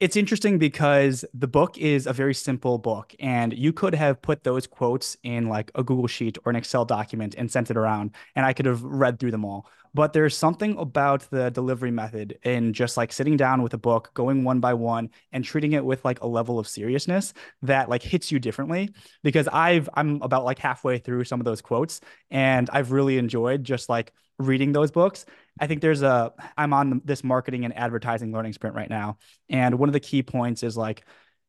It's interesting because the book is a very simple book, and you could have put those quotes in like a Google Sheet or an Excel document and sent it around, and I could have read through them all. But there's something about the delivery method in just like sitting down with a book, going one by one, and treating it with like a level of seriousness that like hits you differently. Because I've I'm about like halfway through some of those quotes, and I've really enjoyed just like reading those books. I think there's a I'm on this marketing and advertising learning sprint right now. And one of the key points is like,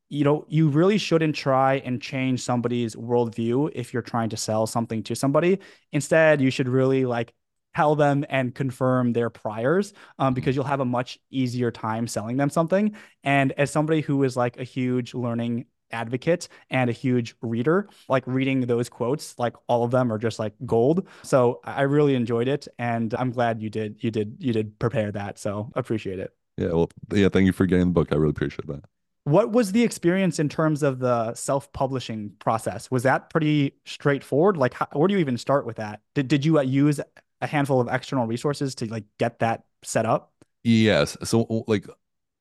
you know, you really shouldn't try and change somebody's worldview if you're trying to sell something to somebody. Instead, you should really like tell them and confirm their priors um, because you'll have a much easier time selling them something. And as somebody who is like a huge learning advocate and a huge reader. Like reading those quotes, like all of them are just like gold. So I really enjoyed it, and I'm glad you did you did you did prepare that. So appreciate it. Yeah, well, yeah, thank you for getting the book. I really appreciate that. What was the experience in terms of the self-publishing process? Was that pretty straightforward? Like, how, where do you even start with that? Did did you uh, use a handful of external resources to like get that set up? Yes. So like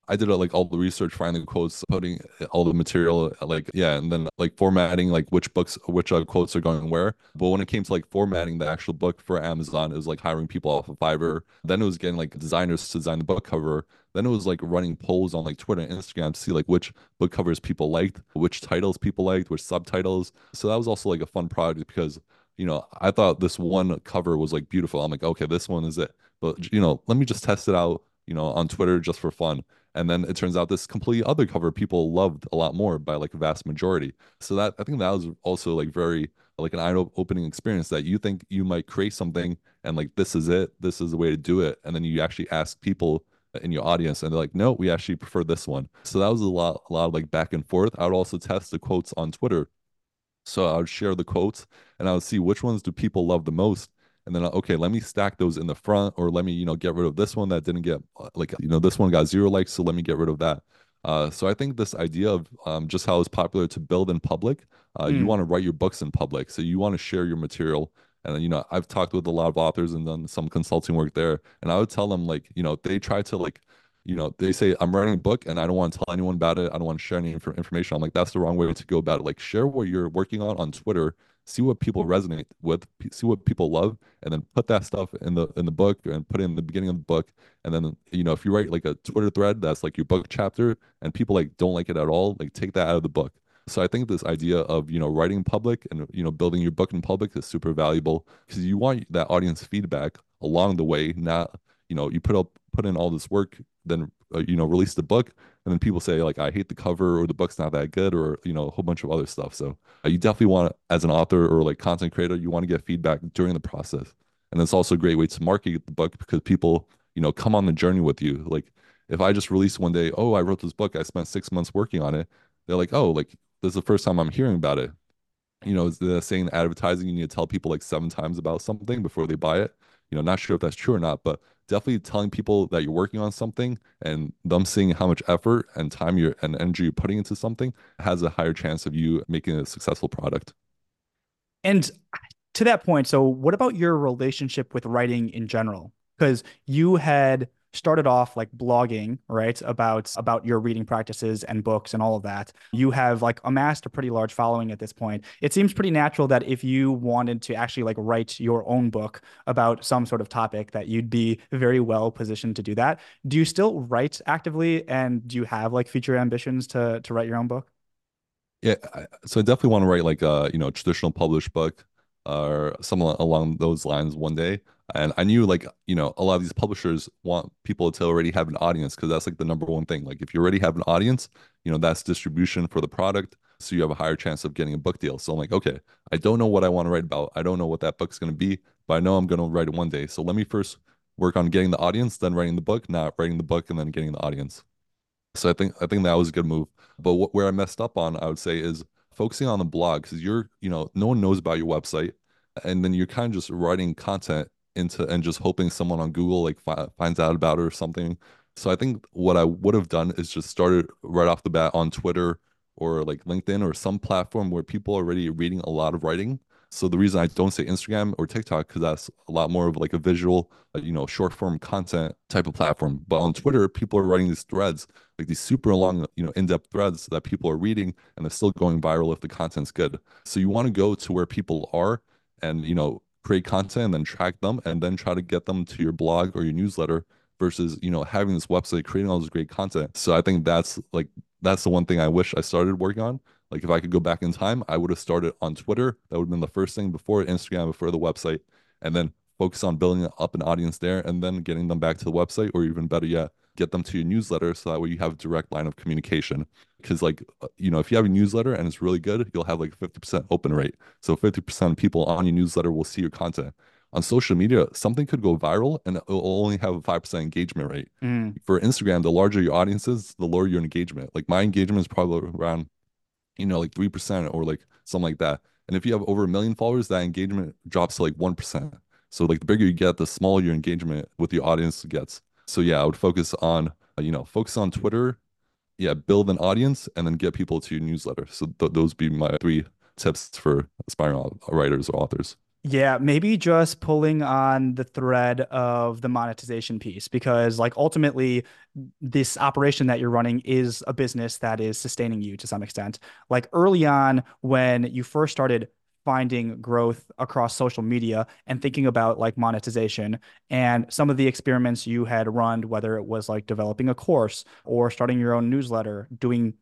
I did uh, like all the research, finding quotes, putting all the material, like yeah, and then like formatting like which books, which uh, quotes are going where. But when it came to like formatting the actual book for Amazon, it was like hiring people off of Fiverr. Then it was getting like designers to design the book cover. Then it was like running polls on like Twitter and Instagram to see like which book covers people liked, which titles people liked, which subtitles. So that was also like a fun project because you know I thought this one cover was like beautiful. I'm like, okay, this one is it. But you know, let me just test it out, you know, on Twitter just for fun and then it turns out this completely other cover people loved a lot more by like a vast majority. So that I think that was also like very like an eye-opening experience that you think you might create something and like this is it, this is the way to do it, and then you actually ask people in your audience and they're like, no, we actually prefer this one. So that was a lot, a lot of like back and forth. I would also test the quotes on Twitter. So I would share the quotes and I would see which ones do people love the most and then okay let me stack those in the front or let me you know get rid of this one that didn't get uh, like you know this one got zero likes so let me get rid of that uh, so I think this idea of um, just how it's popular to build in public, uh, mm. you want to write your books in public, so you want to share your material. And you know, I've talked with a lot of authors and done some consulting work there, and I would tell them like, you know, they try to like, you know, they say I'm writing a book and I don't want to tell anyone about it. I don't want to share any inf- information. I'm like, that's the wrong way to go about it. Like, share what you're working on on Twitter see what people resonate with, see what people love, and then put that stuff in the in the book and put it in the beginning of the book. And then you know, if you write like a Twitter thread that's like your book chapter, and people like don't like it at all, like take that out of the book. So I think this idea of you know writing public and you know building your book in public is super valuable because you want that audience feedback along the way, not you know you put up put in all this work, then uh, you know release the book, and then people say like I hate the cover or the book's not that good or you know a whole bunch of other stuff. So uh, you definitely want as an author or like content creator, you want to get feedback during the process, and it's also a great way to market the book because people you know come on the journey with you. Like if I just release one day, oh I wrote this book, I spent six months working on it. They're like, oh like this is the first time I'm hearing about it. You know, the saying advertising you need to tell people like seven times about something before they buy it. You know, not sure if that's true or not, but definitely telling people that you're working on something and them seeing how much effort and time you're and energy you're putting into something has a higher chance of you making a successful product. And to that point, so what about your relationship with writing in general? Because you had started off like blogging, right? About about your reading practices and books and all of that. You have like amassed a pretty large following at this point. It seems pretty natural that if you wanted to actually like write your own book about some sort of topic that you'd be very well positioned to do that. Do you still write actively and do you have like future ambitions to to write your own book? Yeah, so I definitely want to write like a you know traditional published book or something along those lines one day. And I knew like, you know, a lot of these publishers want people to already have an audience because that's like the number one thing. Like if you already have an audience, you know, that's distribution for the product. So you have a higher chance of getting a book deal. So I'm like, okay, I don't know what I want to write about. I don't know what that book's going to be, but I know I'm going to write it one day. So let me first work on getting the audience, then writing the book, not writing the book and then getting the audience. So I think I think that was a good move. But what, where I messed up on, I would say, is focusing on the blog because you're, you know, no one knows about your website, and then you're kind of just writing content into and just hoping someone on Google like fi finds out about it or something. So I think what I would have done is just started right off the bat on Twitter or like LinkedIn or some platform where people are already reading a lot of writing. So the reason I don't say Instagram or TikTok because that's a lot more of like a visual, uh, you know, short form content type of platform. But on Twitter, people are writing these threads, like these super long, you know, in-depth threads that people are reading and they're still going viral if the content's good. So you want to go to where people are and you know create content and then track them and then try to get them to your blog or your newsletter versus you know having this website creating all this great content. So i think that's like that's the one thing i wish i started working on. Like if i could go back in time i would have started on twitter. That would have been the first thing before instagram before the website and then focus on building up an audience there and then getting them back to the website or even better yet get them to your newsletter so that way you have a direct line of communication. Because like uh, you know if you have a newsletter and it's really good you'll have like 50% open rate. So 50% of people on your newsletter will see your content. On social media something could go viral and it'll only have a 5% engagement rate. Mm. for instagram the larger your audience is the lower your engagement. Like my engagement is probably around you know like 3% or like something like that. And if you have over a million followers that engagement drops to like 1% so like the bigger you get the smaller your engagement with your audience gets so yeah, I would focus on uh, you know focus on Twitter, yeah, build an audience, and then get people to your newsletter. So th- those be my three tips for aspiring writers or authors. Yeah, maybe just pulling on the thread of the monetization piece because, like, ultimately, this operation that you're running is a business that is sustaining you to some extent. Like, early on, when you first started finding growth across social media and thinking about like monetization and some of the experiments you had run whether it was like developing a course or starting your own newsletter doing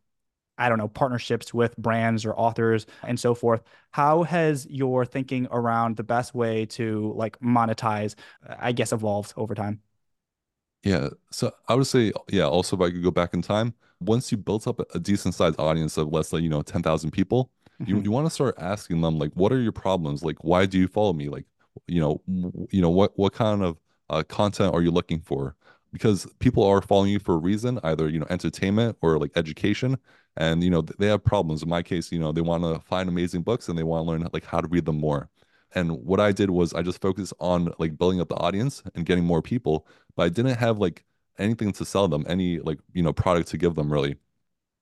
I don't know, partnerships with brands or authors and so forth. How has your thinking around the best way to like monetize, I guess, evolved over time? Yeah. So I would say, yeah, also if I could go back in time, once you built up a decent sized audience of less than, you know, 10,000 people, you you want to start asking them like what are your problems? Like why do you follow me? Like you know you know what what kind of uh, content are you looking for? Because people are following you for a reason either you know entertainment or like education. And you know they have problems. In my case you know they want to find amazing books and they want to learn like how to read them more. And what i did was i just focused on like building up the audience and getting more people but i didn't have like anything to sell them any like you know product to give them really.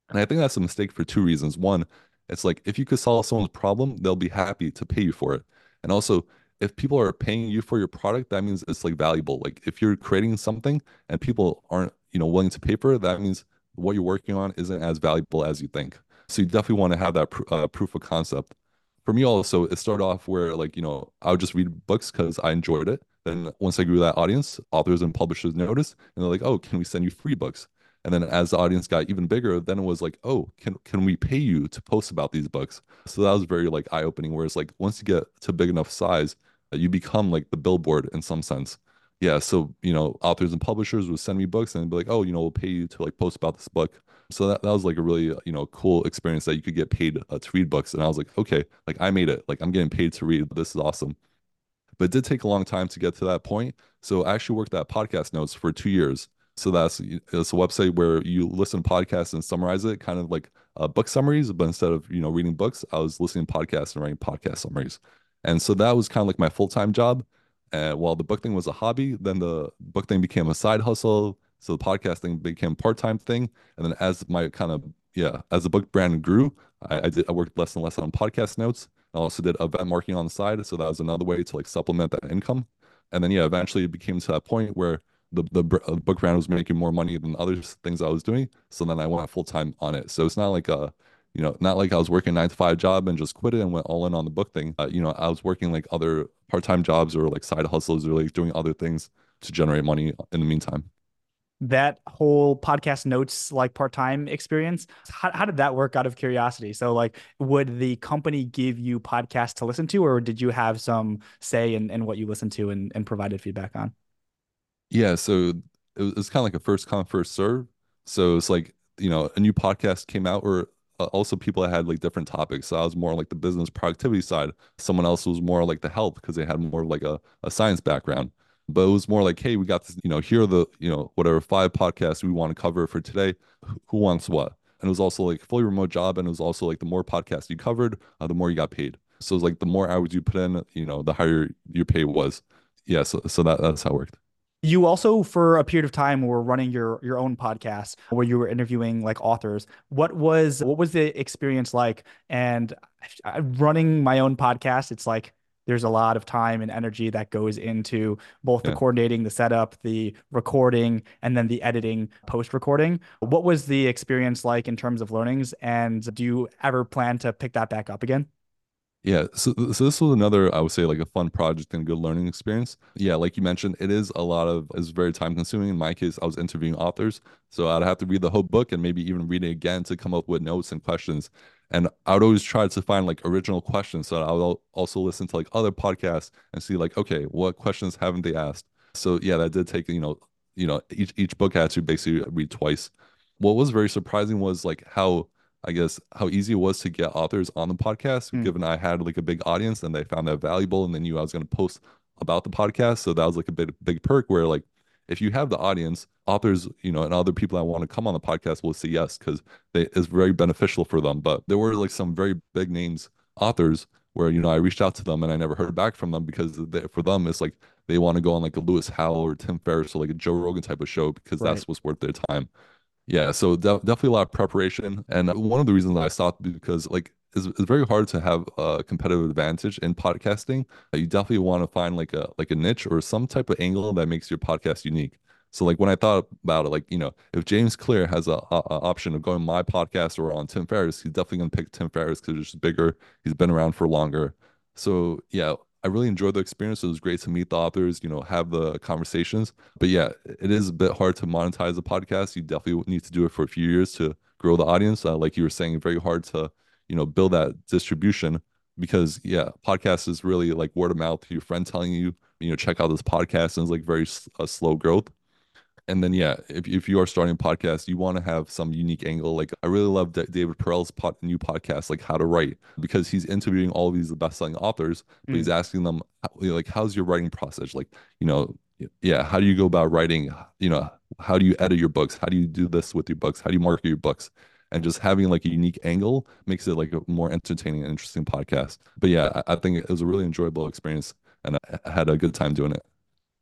And i think that's a mistake for two reasons. One it's like if you could solve someone's problem, they'll be happy to pay you for it. And also, if people are paying you for your product, that means it's like valuable. Like if you're creating something and people aren't, you know, willing to pay for it, that means what you're working on isn't as valuable as you think. So you definitely want to have that pr uh, proof of concept. For me, also, it started off where like you know I would just read books because I enjoyed it. Then once I grew that audience, authors and publishers noticed, and they're like, "Oh, can we send you free books?" And then as the audience got even bigger, then it was like, oh, can can we pay you to post about these books? So that was very like eye opening. Whereas like once you get to big enough size, uh, you become like the billboard in some sense. Yeah. So you know, authors and publishers would send me books and be like, oh, you know, we'll pay you to like post about this book. So that, that was like a really uh, you know cool experience that you could get paid uh, to read books. And I was like, okay, like I made it. Like I'm getting paid to read. This is awesome. But it did take a long time to get to that point. So I actually worked at podcast notes for two years. So that's it's a website where you listen to podcasts and summarize it, kind of like uh, book summaries. But instead of you know reading books, I was listening to podcasts and writing podcast summaries. And so that was kind of like my full time job. And while the book thing was a hobby, then the book thing became a side hustle. So the podcast thing became part time thing. And then as my kind of yeah, as the book brand grew, I, I did I worked less and less on podcast notes. I also did event marketing on the side, so that was another way to like supplement that income. And then yeah, eventually it became to that point where the the uh, book brand was making more money than other things I was doing. So then I went full time on it. So it's not like a you know, not like I was working nine to five job and just quit it and went all in on the book thing. Uh, you know, I was working like other part time jobs or like side hustles or like doing other things to generate money in the meantime. That whole podcast notes like part time experience, how, how did that work out of curiosity? So, like, would the company give you podcasts to listen to, or did you have some say in, in what you listened to and, and provided feedback on? Yeah, so it was, was kind of like a first come, first serve. So it's like, you know, a new podcast came out or uh, also people had like different topics. So I was more like the business productivity side. Someone else was more like the health because they had more like a, a science background. But it was more like, hey, we got this, you know, here are the, you know, whatever five podcasts we want to cover for today. Who wants what? And it was also like fully remote job. And it was also like the more podcasts you covered, uh, the more you got paid. So it was like the more hours you put in, you know, the higher your pay was. Yeah. So, so that, that's how it worked. You also, for a period of time, were running your your own podcast where you were interviewing like authors. What was what was the experience like? And running my own podcast, it's like there's a lot of time and energy that goes into both yeah. the coordinating, the setup, the recording, and then the editing post recording. What was the experience like in terms of learnings? And do you ever plan to pick that back up again? Yeah, so so this was another I would say like a fun project and good learning experience. Yeah, like you mentioned, it is a lot of it's very time consuming. In my case, I was interviewing authors, so I'd have to read the whole book and maybe even read it again to come up with notes and questions. And I would always try to find like original questions. So I would also listen to like other podcasts and see like, okay, what questions haven't they asked? So yeah, that did take, you know, you know, each each book had to basically read twice. What was very surprising was like how I guess how easy it was to get authors on the podcast, mm. given I had like a big audience and they found that valuable and they knew I was going to post about the podcast. So that was like a big big perk where like if you have the audience, authors, you know, and other people that want to come on the podcast will say yes because it's very beneficial for them. But there were like some very big names authors where you know I reached out to them and I never heard back from them because they, for them it's like they want to go on like a Lewis Howes or Tim Ferriss or like a Joe Rogan type of show because right. that's what's worth their time. Yeah, so de- definitely a lot of preparation, and one of the reasons that I stopped because like it's, it's very hard to have a competitive advantage in podcasting. You definitely want to find like a like a niche or some type of angle that makes your podcast unique. So like when I thought about it, like you know, if James Clear has a, a, a option of going my podcast or on Tim Ferriss, he's definitely gonna pick Tim Ferriss because he's bigger. He's been around for longer. So yeah, I really enjoyed the experience. It was great to meet the authors, you know, have the conversations. But yeah, it is a bit hard to monetize a podcast. You definitely need to do it for a few years to grow the audience. Uh, like you were saying, very hard to, you know, build that distribution because yeah, podcast is really like word of mouth. Your friend telling you, you know, check out this podcast and it's like very a slow growth and then yeah, if, if you are starting a podcast, you want to have some unique angle. Like I really love D- David Perell's pod, new podcast, like How to Write, because he's interviewing all of these best-selling authors, but mm. he's asking them like, how's your writing process? Like, you know, yeah, how do you go about writing? You know, how do you edit your books? How do you do this with your books? How do you market your books? And just having like a unique angle makes it like a more entertaining and interesting podcast. But yeah, I, I think it was a really enjoyable experience, and I had a good time doing it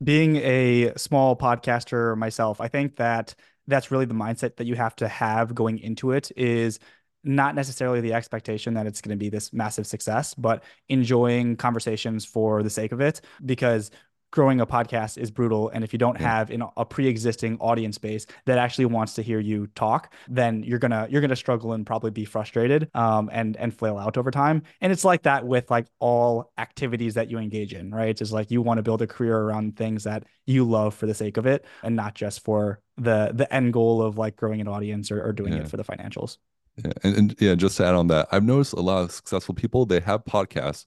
being a small podcaster myself, I think that that's really the mindset that you have to have going into it is not necessarily the expectation that it's going to be this massive success, but enjoying conversations for the sake of it because growing a podcast is brutal. And if you don't have in a pre-existing audience base that actually wants to hear you talk then you're gonna you're gonna struggle and probably be frustrated um, and and flail out over time. And it's like that with like all activities that you engage in right? It's like you want to build a career around things that you love for the sake of it and not just for the the end goal of like growing an audience or, or doing yeah. it for the financials. Yeah. And, and yeah just to add on that i've noticed a lot of successful people they have podcasts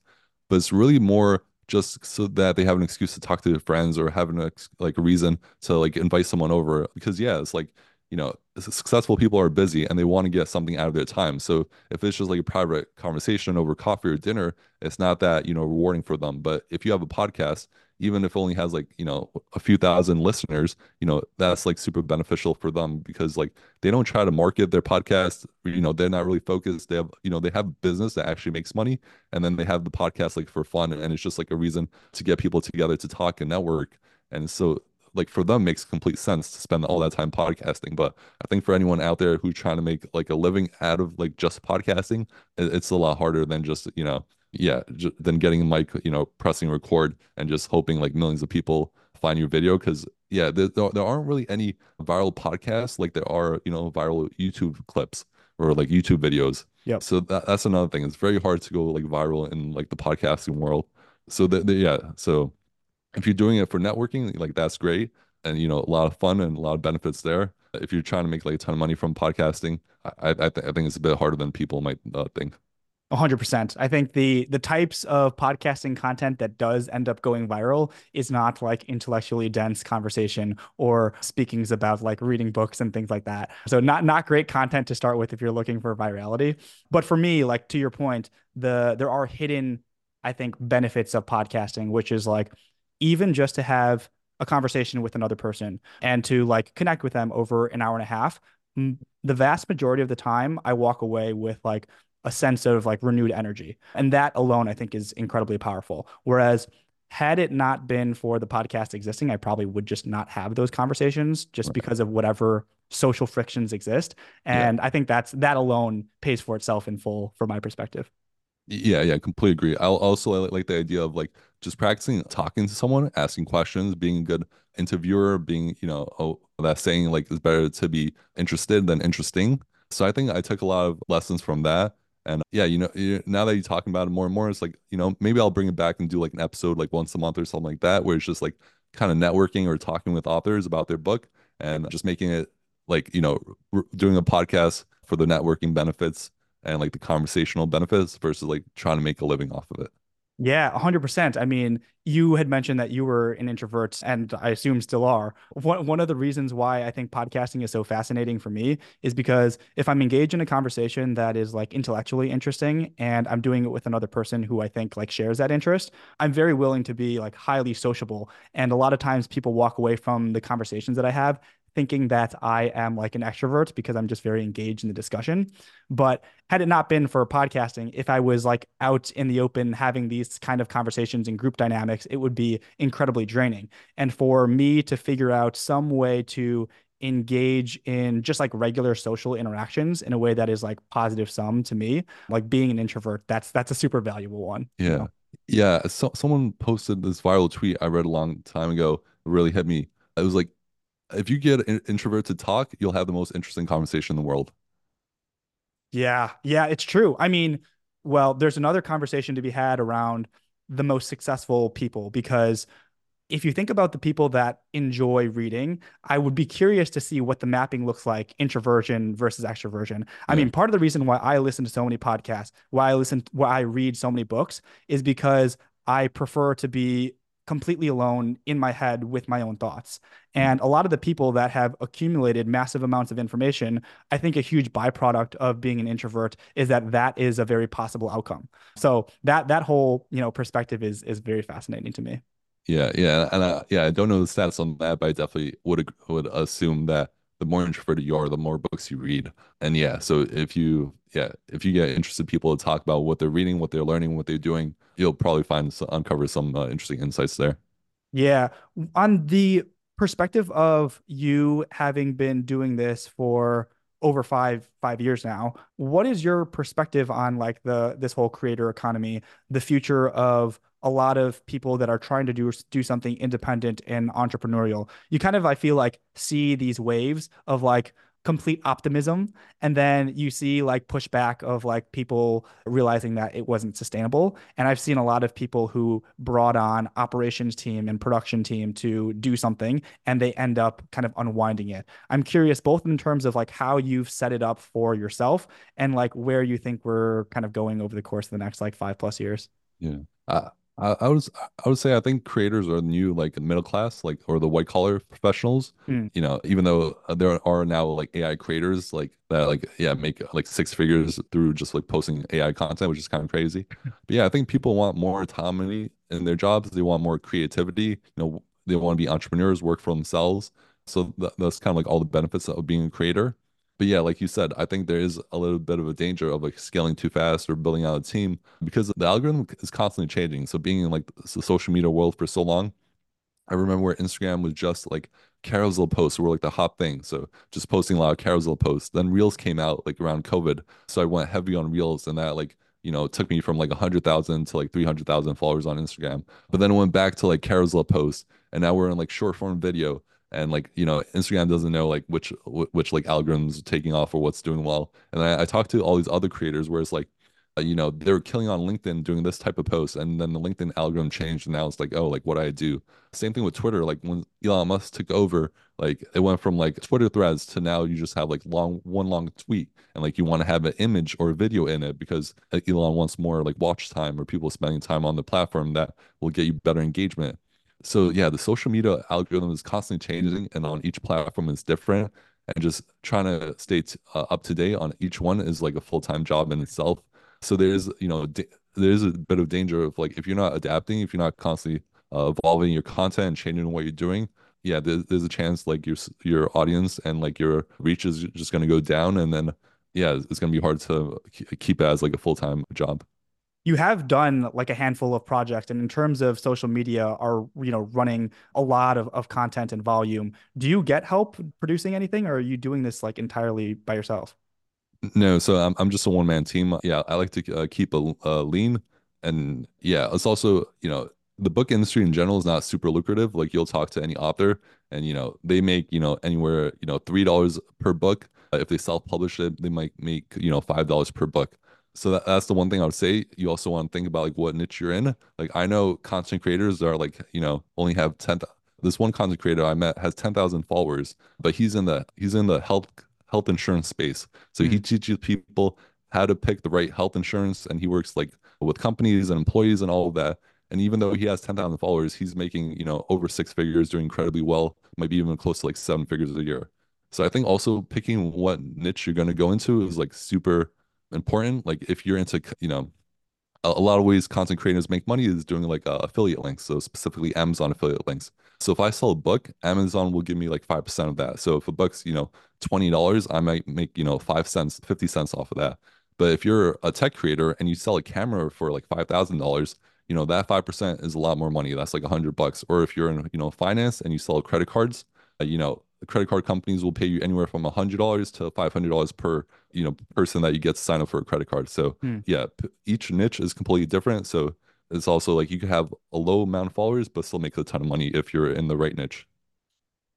but it's really more just so that they have an excuse to talk to their friends or have an like a reason to like invite someone over because yeah it's like you know successful people are busy and they want to get something out of their time. So if it's just like a private conversation over coffee or dinner it's not that you know rewarding for them. But if you have a podcast even if only has like you know a few thousand listeners you know that's like super beneficial for them because like they don't try to market their podcast you know they're not really focused. They have you know they have business that actually makes money and then they have the podcast like for fun and it's just like a reason to get people together to talk and network. And so like for them makes complete sense to spend all that time podcasting. But i think for anyone out there who's trying to make like a living out of like just podcasting it's a lot harder than just you know yeah, j- than getting a mic, you know, pressing record and just hoping like millions of people find your video. Because yeah, there, there there aren't really any viral podcasts like there are, you know, viral YouTube clips or like YouTube videos. Yeah. So that, that's another thing. It's very hard to go like viral in like the podcasting world. So that yeah, so if you're doing it for networking, like that's great. And you know, a lot of fun and a lot of benefits there. If you're trying to make like a ton of money from podcasting, I I, th- I think it's a bit harder than people might uh, think. 100%. I think the the types of podcasting content that does end up going viral is not like intellectually dense conversation or speakings about like reading books and things like that. So not not great content to start with if you're looking for virality. But for me, like to your point, the there are hidden I think benefits of podcasting, which is like even just to have a conversation with another person and to like connect with them over an hour and a half the vast majority of the time i walk away with like a sense of like renewed energy. And that alone, I think, is incredibly powerful. Whereas, had it not been for the podcast existing, I probably would just not have those conversations just right. because of whatever social frictions exist. And yeah. I think that's that alone pays for itself in full from my perspective. Yeah, yeah, I completely agree. I also like the idea of like just practicing talking to someone, asking questions, being a good interviewer, being, you know, oh, that saying like it's better to be interested than interesting. So I think I took a lot of lessons from that. And uh, yeah, you know, now that you're talking about it more and more, it's like, you know, maybe I'll bring it back and do like an episode like once a month or something like that, where it's just like kind of networking or talking with authors about their book and just making it like, you know, doing a podcast for the networking benefits and like the conversational benefits versus like trying to make a living off of it. Yeah, 100%. I mean, you had mentioned that you were an introvert and I assume still are. One, one of the reasons why I think podcasting is so fascinating for me is because if I'm engaged in a conversation that is like intellectually interesting and I'm doing it with another person who I think like shares that interest, I'm very willing to be like highly sociable. And a lot of times people walk away from the conversations that I have thinking that I am like an extrovert because I'm just very engaged in the discussion. But had it not been for podcasting, if I was like out in the open having these kind of conversations in group dynamics, it would be incredibly draining. And for me to figure out some way to engage in just like regular social interactions in a way that is like positive sum to me, like being an introvert, that's that's a super valuable one. Yeah. You know? Yeah. So someone posted this viral tweet I read a long time ago. It really hit me. It was like if you get an introvert to talk, you'll have the most interesting conversation in the world. Yeah, yeah, it's true. I mean, well, there's another conversation to be had around the most successful people because if you think about the people that enjoy reading, I would be curious to see what the mapping looks like introversion versus extroversion. I mean, part of the reason why I listen to so many podcasts, why I listen, why I read so many books is because I prefer to be completely alone in my head with my own thoughts. Hmm. And a lot of the people that have accumulated massive amounts of information, I think a huge byproduct of being an introvert is that that is a very possible outcome. So that that whole, you know, perspective is is very fascinating to me. Yeah, yeah, and I, yeah, I don't know the stats on that, but I definitely would would assume that the more introverted you are, the more books you read. And yeah, so if you yeah, if you get interested people to talk about what they're reading, what they're learning, what they're doing, you'll probably find uncover some uh, interesting insights there. Yeah, on the perspective of you having been doing this for over five five years now what is your perspective on like the this whole creator economy the future of a lot of people that are trying to do do something independent and entrepreneurial. You kind of I feel like see these waves of like complete optimism and then you see like pushback of like people realizing that it wasn't sustainable. And i've seen a lot of people who brought on operations team and production team to do something and they end up kind of unwinding it. I'm curious both in terms of like how you've set it up for yourself and like where you think we're kind of going over the course of the next like five plus years. Yeah. Uh, I, I would I would say I think creators are the new like middle class, like or the white collar professionals. Mm. You know, even though there are now like AI creators like that, like yeah, make like six figures through just like posting AI content, which is kind of crazy. but yeah, I think people want more autonomy in their jobs. They want more creativity. You know, they want to be entrepreneurs, work for themselves. So th- that's kind of like all the benefits of being a creator but yeah, like you said, I think there is a little bit of a danger of like scaling too fast or building out a team because the algorithm is constantly changing. So being in like the social media world for so long, I remember where Instagram was just like carousel posts were like the hot thing. So just posting a lot of carousel posts. Then Reels came out like around COVID. So I went heavy on Reels and that like you know, took me from like a 100,000 to like 300,000 followers on Instagram. But then went back to like carousel posts and now we're in like short form video and like, you know, Instagram doesn't know like which which like algorithms taking off or what's doing well. And I, I talked to all these other creators where it's like uh, you know, they were killing on LinkedIn doing this type of post, and then the LinkedIn algorithm changed, and now it's like, oh, like what I do? Same thing with Twitter. Like when Elon Musk took over, like it went from like Twitter threads to now you just have like long one long tweet, and like you want to have an image or a video in it because Elon wants more like watch time or people spending time on the platform that will get you better engagement. So yeah, the social media algorithm is constantly changing, and on each platform is different. And just trying to stay uh, up to date on each one is like a full time job in itself so there's, you know, there's a bit of danger of like if you're not adapting, if you're not constantly uh, evolving your content and changing what you're doing, yeah, there's, there's a chance like your your audience and like your reach is just going to go down, and then yeah, it's going to be hard to keep it as like a full time job. You have done like a handful of projects, and in terms of social media, are you know running a lot of, of content and volume. Do you get help producing anything, or are you doing this like entirely by yourself? No, so I'm I'm just a one man team. Yeah, I like to uh, keep a, a lean, and yeah, it's also you know the book industry in general is not super lucrative. Like you'll talk to any author, and you know they make you know anywhere you know three dollars per book. Uh, if they self publish it, they might make you know five dollars per book. So that, that's the one thing I would say. You also want to think about like what niche you're in. Like I know content creators are like you know only have ten. This one content creator I met has ten thousand followers, but he's in the he's in the health health insurance space. So mm-hmm. he teaches people how to pick the right health insurance and he works like with companies and employees and all of that. And even though he has 10,000 followers, he's making, you know, over six figures, doing incredibly well, might be even close to like seven figures a year. So I think also picking what niche you're going to go into is like super important. Like if you're into, you know, a, a lot of ways content creators make money is doing like uh, affiliate links. So specifically Amazon affiliate links. So if I sell a book, Amazon will give me like 5% of that. So if a book's, you know, $20, I might make, you know, 5 cents, 50 cents off of that. But if you're a tech creator and you sell a camera for like $5,000, you know, that 5% is a lot more money. That's like a hundred bucks. Or if you're in, you know, finance and you sell credit cards, uh, you know, credit card companies will pay you anywhere from a hundred dollars to five hundred dollars per you know person that you get to sign up for a credit card. So hmm. yeah, each niche is completely different. So it's also like you could have a low amount of followers but still make a ton of money if you're in the right niche.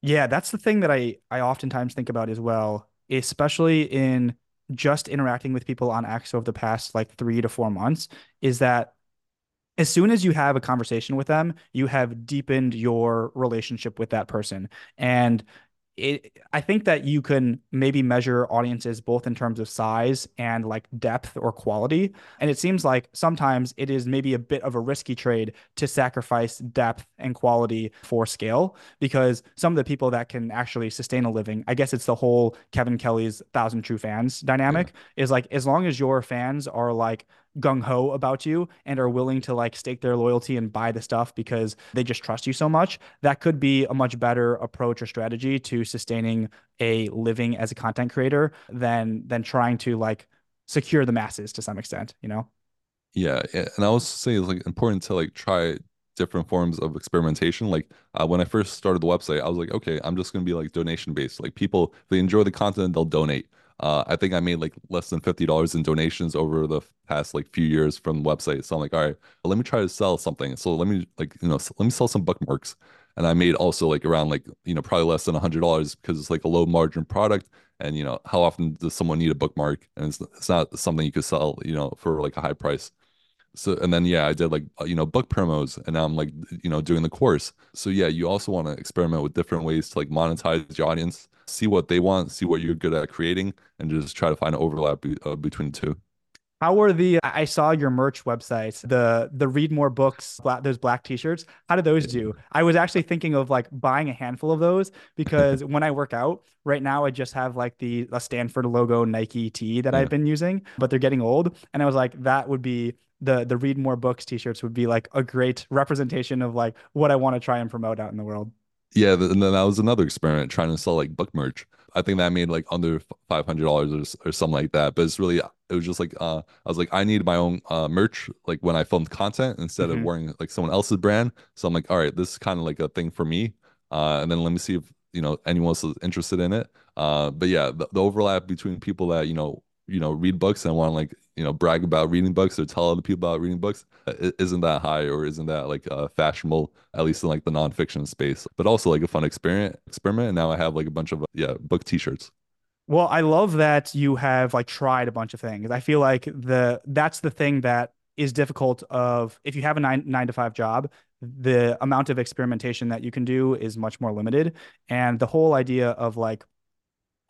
Yeah, that's the thing that I I oftentimes think about as well, especially in just interacting with people on X over the past like 3 to 4 months is that as soon as you have a conversation with them, you have deepened your relationship with that person. And it, I think that you can maybe measure audiences both in terms of size and like depth or quality. And it seems like sometimes it is maybe a bit of a risky trade to sacrifice depth and quality for scale because some of the people that can actually sustain a living, I guess it's the whole Kevin Kelly's thousand true fans dynamic yeah. is like as long as your fans are like gung ho about you and are willing to like stake their loyalty and buy the stuff because they just trust you so much, that could be a much better approach or strategy to sustaining a living as a content creator than than trying to like secure the masses to some extent, you know? Yeah, and I also say it's like important to like try different forms of experimentation. Like uh, when I first started the website, I was like, okay, I'm just gonna be like donation based. Like people, if they enjoy the content, they'll donate. Uh, I think I made like less than fifty dollars in donations over the past like few years from the website. So I'm like, all right, let me try to sell something. So let me like you know let me sell some bookmarks. And I made also like around like you know probably less than hundred dollars because it's like a low margin product. And you know how often does someone need a bookmark? And it's it's not something you could sell you know for like a high price. So and then yeah, I did like uh, you know book promos, and now I'm like you know doing the course. So yeah, you also want to experiment with different ways to like monetize your audience see what they want, see what you're good at creating, and just try to find an overlap be, uh, between the two. How are the? I saw your merch websites, the the read more books, black, those black T-shirts. How do those do? I was actually thinking of like buying a handful of those because when I work out right now, I just have like the a Stanford logo Nike tee that yeah. I've been using, but they're getting old, and I was like, that would be the the read more books T-shirts would be like a great representation of like what I want to try and promote out in the world. Yeah, and then that was another experiment trying to sell like book merch. I think that made like under five hundred dollars or, or something like that. But it's really it was just like uh, I was like I need my own uh, merch like when I filmed content instead mm-hmm. of wearing like someone else's brand. So I'm like, all right, this is kind of like a thing for me. Uh, and then let me see if you know anyone else is interested in it. Uh, but yeah, the, the overlap between people that you know you know read books and want to like you know brag about reading books or tell other people about reading books isn't that high or isn't that like uh, fashionable at least in like the nonfiction space but also like a fun experiment experiment. And now i have like a bunch of yeah book t-shirts. Well i love that you have like tried a bunch of things. I feel like the that's the thing that is difficult of if you have a nine nine to five job the amount of experimentation that you can do is much more limited. And the whole idea of like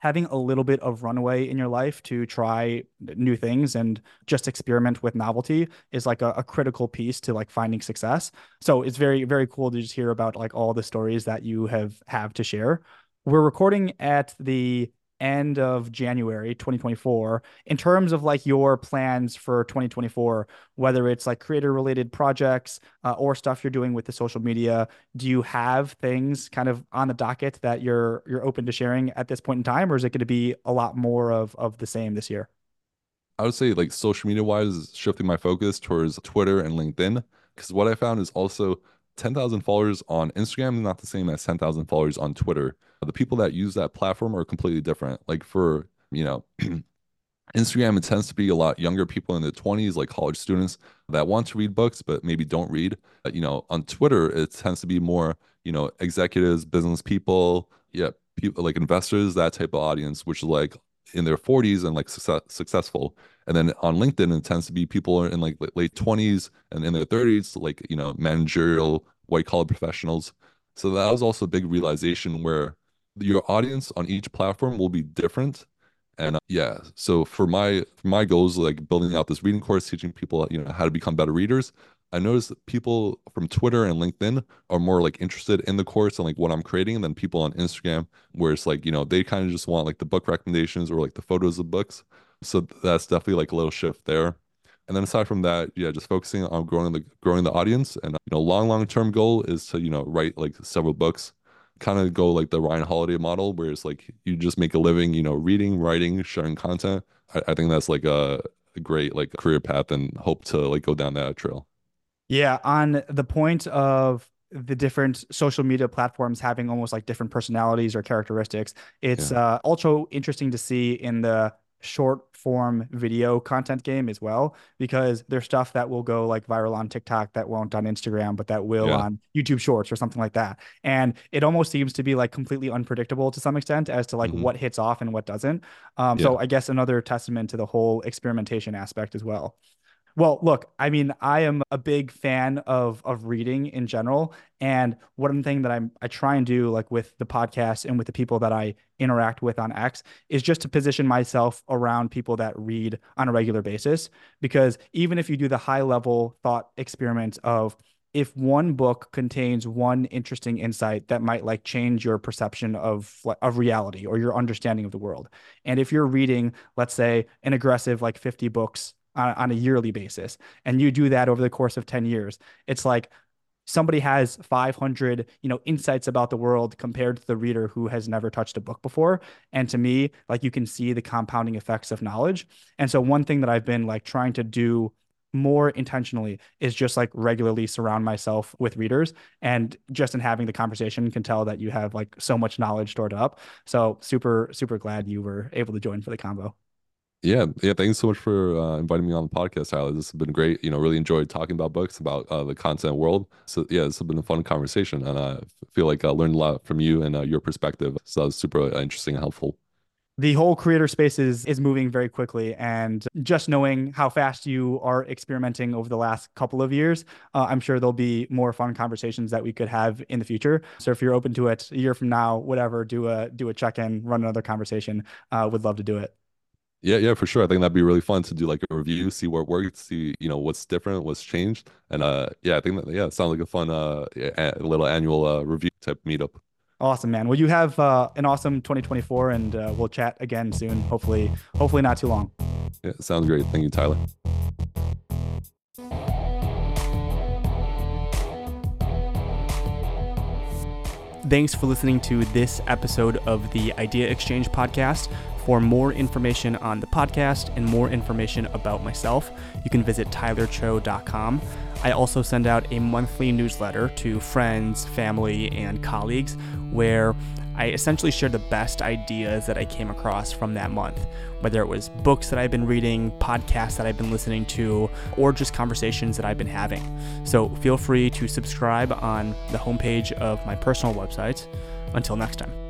having a little bit of runaway in your life to try new things and just experiment with novelty is like a, a, critical piece to like finding success. So it's very very cool to just hear about like all the stories that you have have to share. We're recording at the end of January 2024 in terms of like your plans for 2024 whether it's like creator related projects uh, or stuff you're doing with the social media do you have things kind of on the docket that you're you're open to sharing at this point in time or is it going to be a lot more of of the same this year I would say like social media wise shifting my focus towards Twitter and LinkedIn because what I found is also 10,000 followers on Instagram is not the same as 10,000 followers on Twitter. The people that use that platform are completely different. Like for, you know, Instagram, it tends to be a lot younger people in their 20s, like college students that want to read books, but maybe don't read. You know, on Twitter, it tends to be more, you know, executives, business people, yeah, people like investors, that type of audience, which is like in their 40s and like success, successful. And then on LinkedIn, it tends to be people in like late 20s and in their 30s, like, you know, managerial, white collar professionals. So that was also a big realization where your audience on each platform will be different. And uh, yeah, so for my for my goals, like building out this reading course, teaching people, you know, how to become better readers, I noticed that people from Twitter and LinkedIn are more like interested in the course and like what I'm creating than people on Instagram, where it's like, you know, they kind of just want like the book recommendations or like the photos of books. So that's definitely like a little shift there. And then aside from that, yeah, just focusing on growing the growing the audience. And you know, long, long term goal is to, you know, write like several books, kind of go like the Ryan Holiday model, where it's like you just make a living, you know, reading, writing, sharing content. I, I think that's like a, a great like career path and hope to like go down that trail. Yeah, on the point of the different social media platforms having almost like different personalities or characteristics, it's yeah. uh, also interesting to see in the short form video content game as well because there's stuff that will go like viral on TikTok that won't on Instagram but that will yeah. on YouTube Shorts or something like that. And it almost seems to be like completely unpredictable to some extent as to like mm-hmm. what hits off and what doesn't. Um, yeah. so I guess another testament to the whole experimentation aspect as well. Well, look, I mean, I am a big fan of of reading in general, and one thing that I'm I try and do like with the podcast and with the people that I interact with on X is just to position myself around people that read on a regular basis. Because even if you do the high level thought experiment of if one book contains one interesting insight that might like change your perception of of reality or your understanding of the world. And if you're reading let's say an aggressive like 50 books on, on a yearly basis and you do that over the course of 10 years it's like somebody has 500 you know insights about the world compared to the reader who has never touched a book before. And to me like you can see the compounding effects of knowledge. And so one thing that i've been like trying to do more intentionally is just like regularly surround myself with readers. And just in having the conversation can tell that you have like so much knowledge stored up. So super super glad you were able to join for the combo yeah, yeah. Thanks so much for uh, inviting me on the podcast, Tyler. This has been great. You know, really enjoyed talking about books, about uh, the content world. So yeah, this has been a fun conversation, and I feel like I learned a lot from you and uh, your perspective. So that was super uh, interesting and helpful. The whole creator space is is moving very quickly, and just knowing how fast you are experimenting over the last couple of years, uh, I'm sure there'll be more fun conversations that we could have in the future. So if you're open to it, a year from now, whatever, do a do a check in, run another conversation. Uh, would love to do it. Yeah, yeah, for sure. I think that'd be really fun to do like a review, see what worked, see you know what's different, what's changed, and uh, yeah, I think that yeah, it sounds like a fun uh, a little annual uh, review type meetup. Awesome, man. Well, you have uh, an awesome 2024, and uh, we'll chat again soon. Hopefully, hopefully not too long. Yeah, sounds great. Thank you, Tyler. Thanks for listening to this episode of the Idea Exchange podcast. For more information on the podcast and more information about myself, you can visit tylercho.com. I also send out a monthly newsletter to friends, family, and colleagues where I essentially share the best ideas that I came across from that month, whether it was books that I've been reading, podcasts that I've been listening to, or just conversations that I've been having. So feel free to subscribe on the homepage of my personal website. Until next time.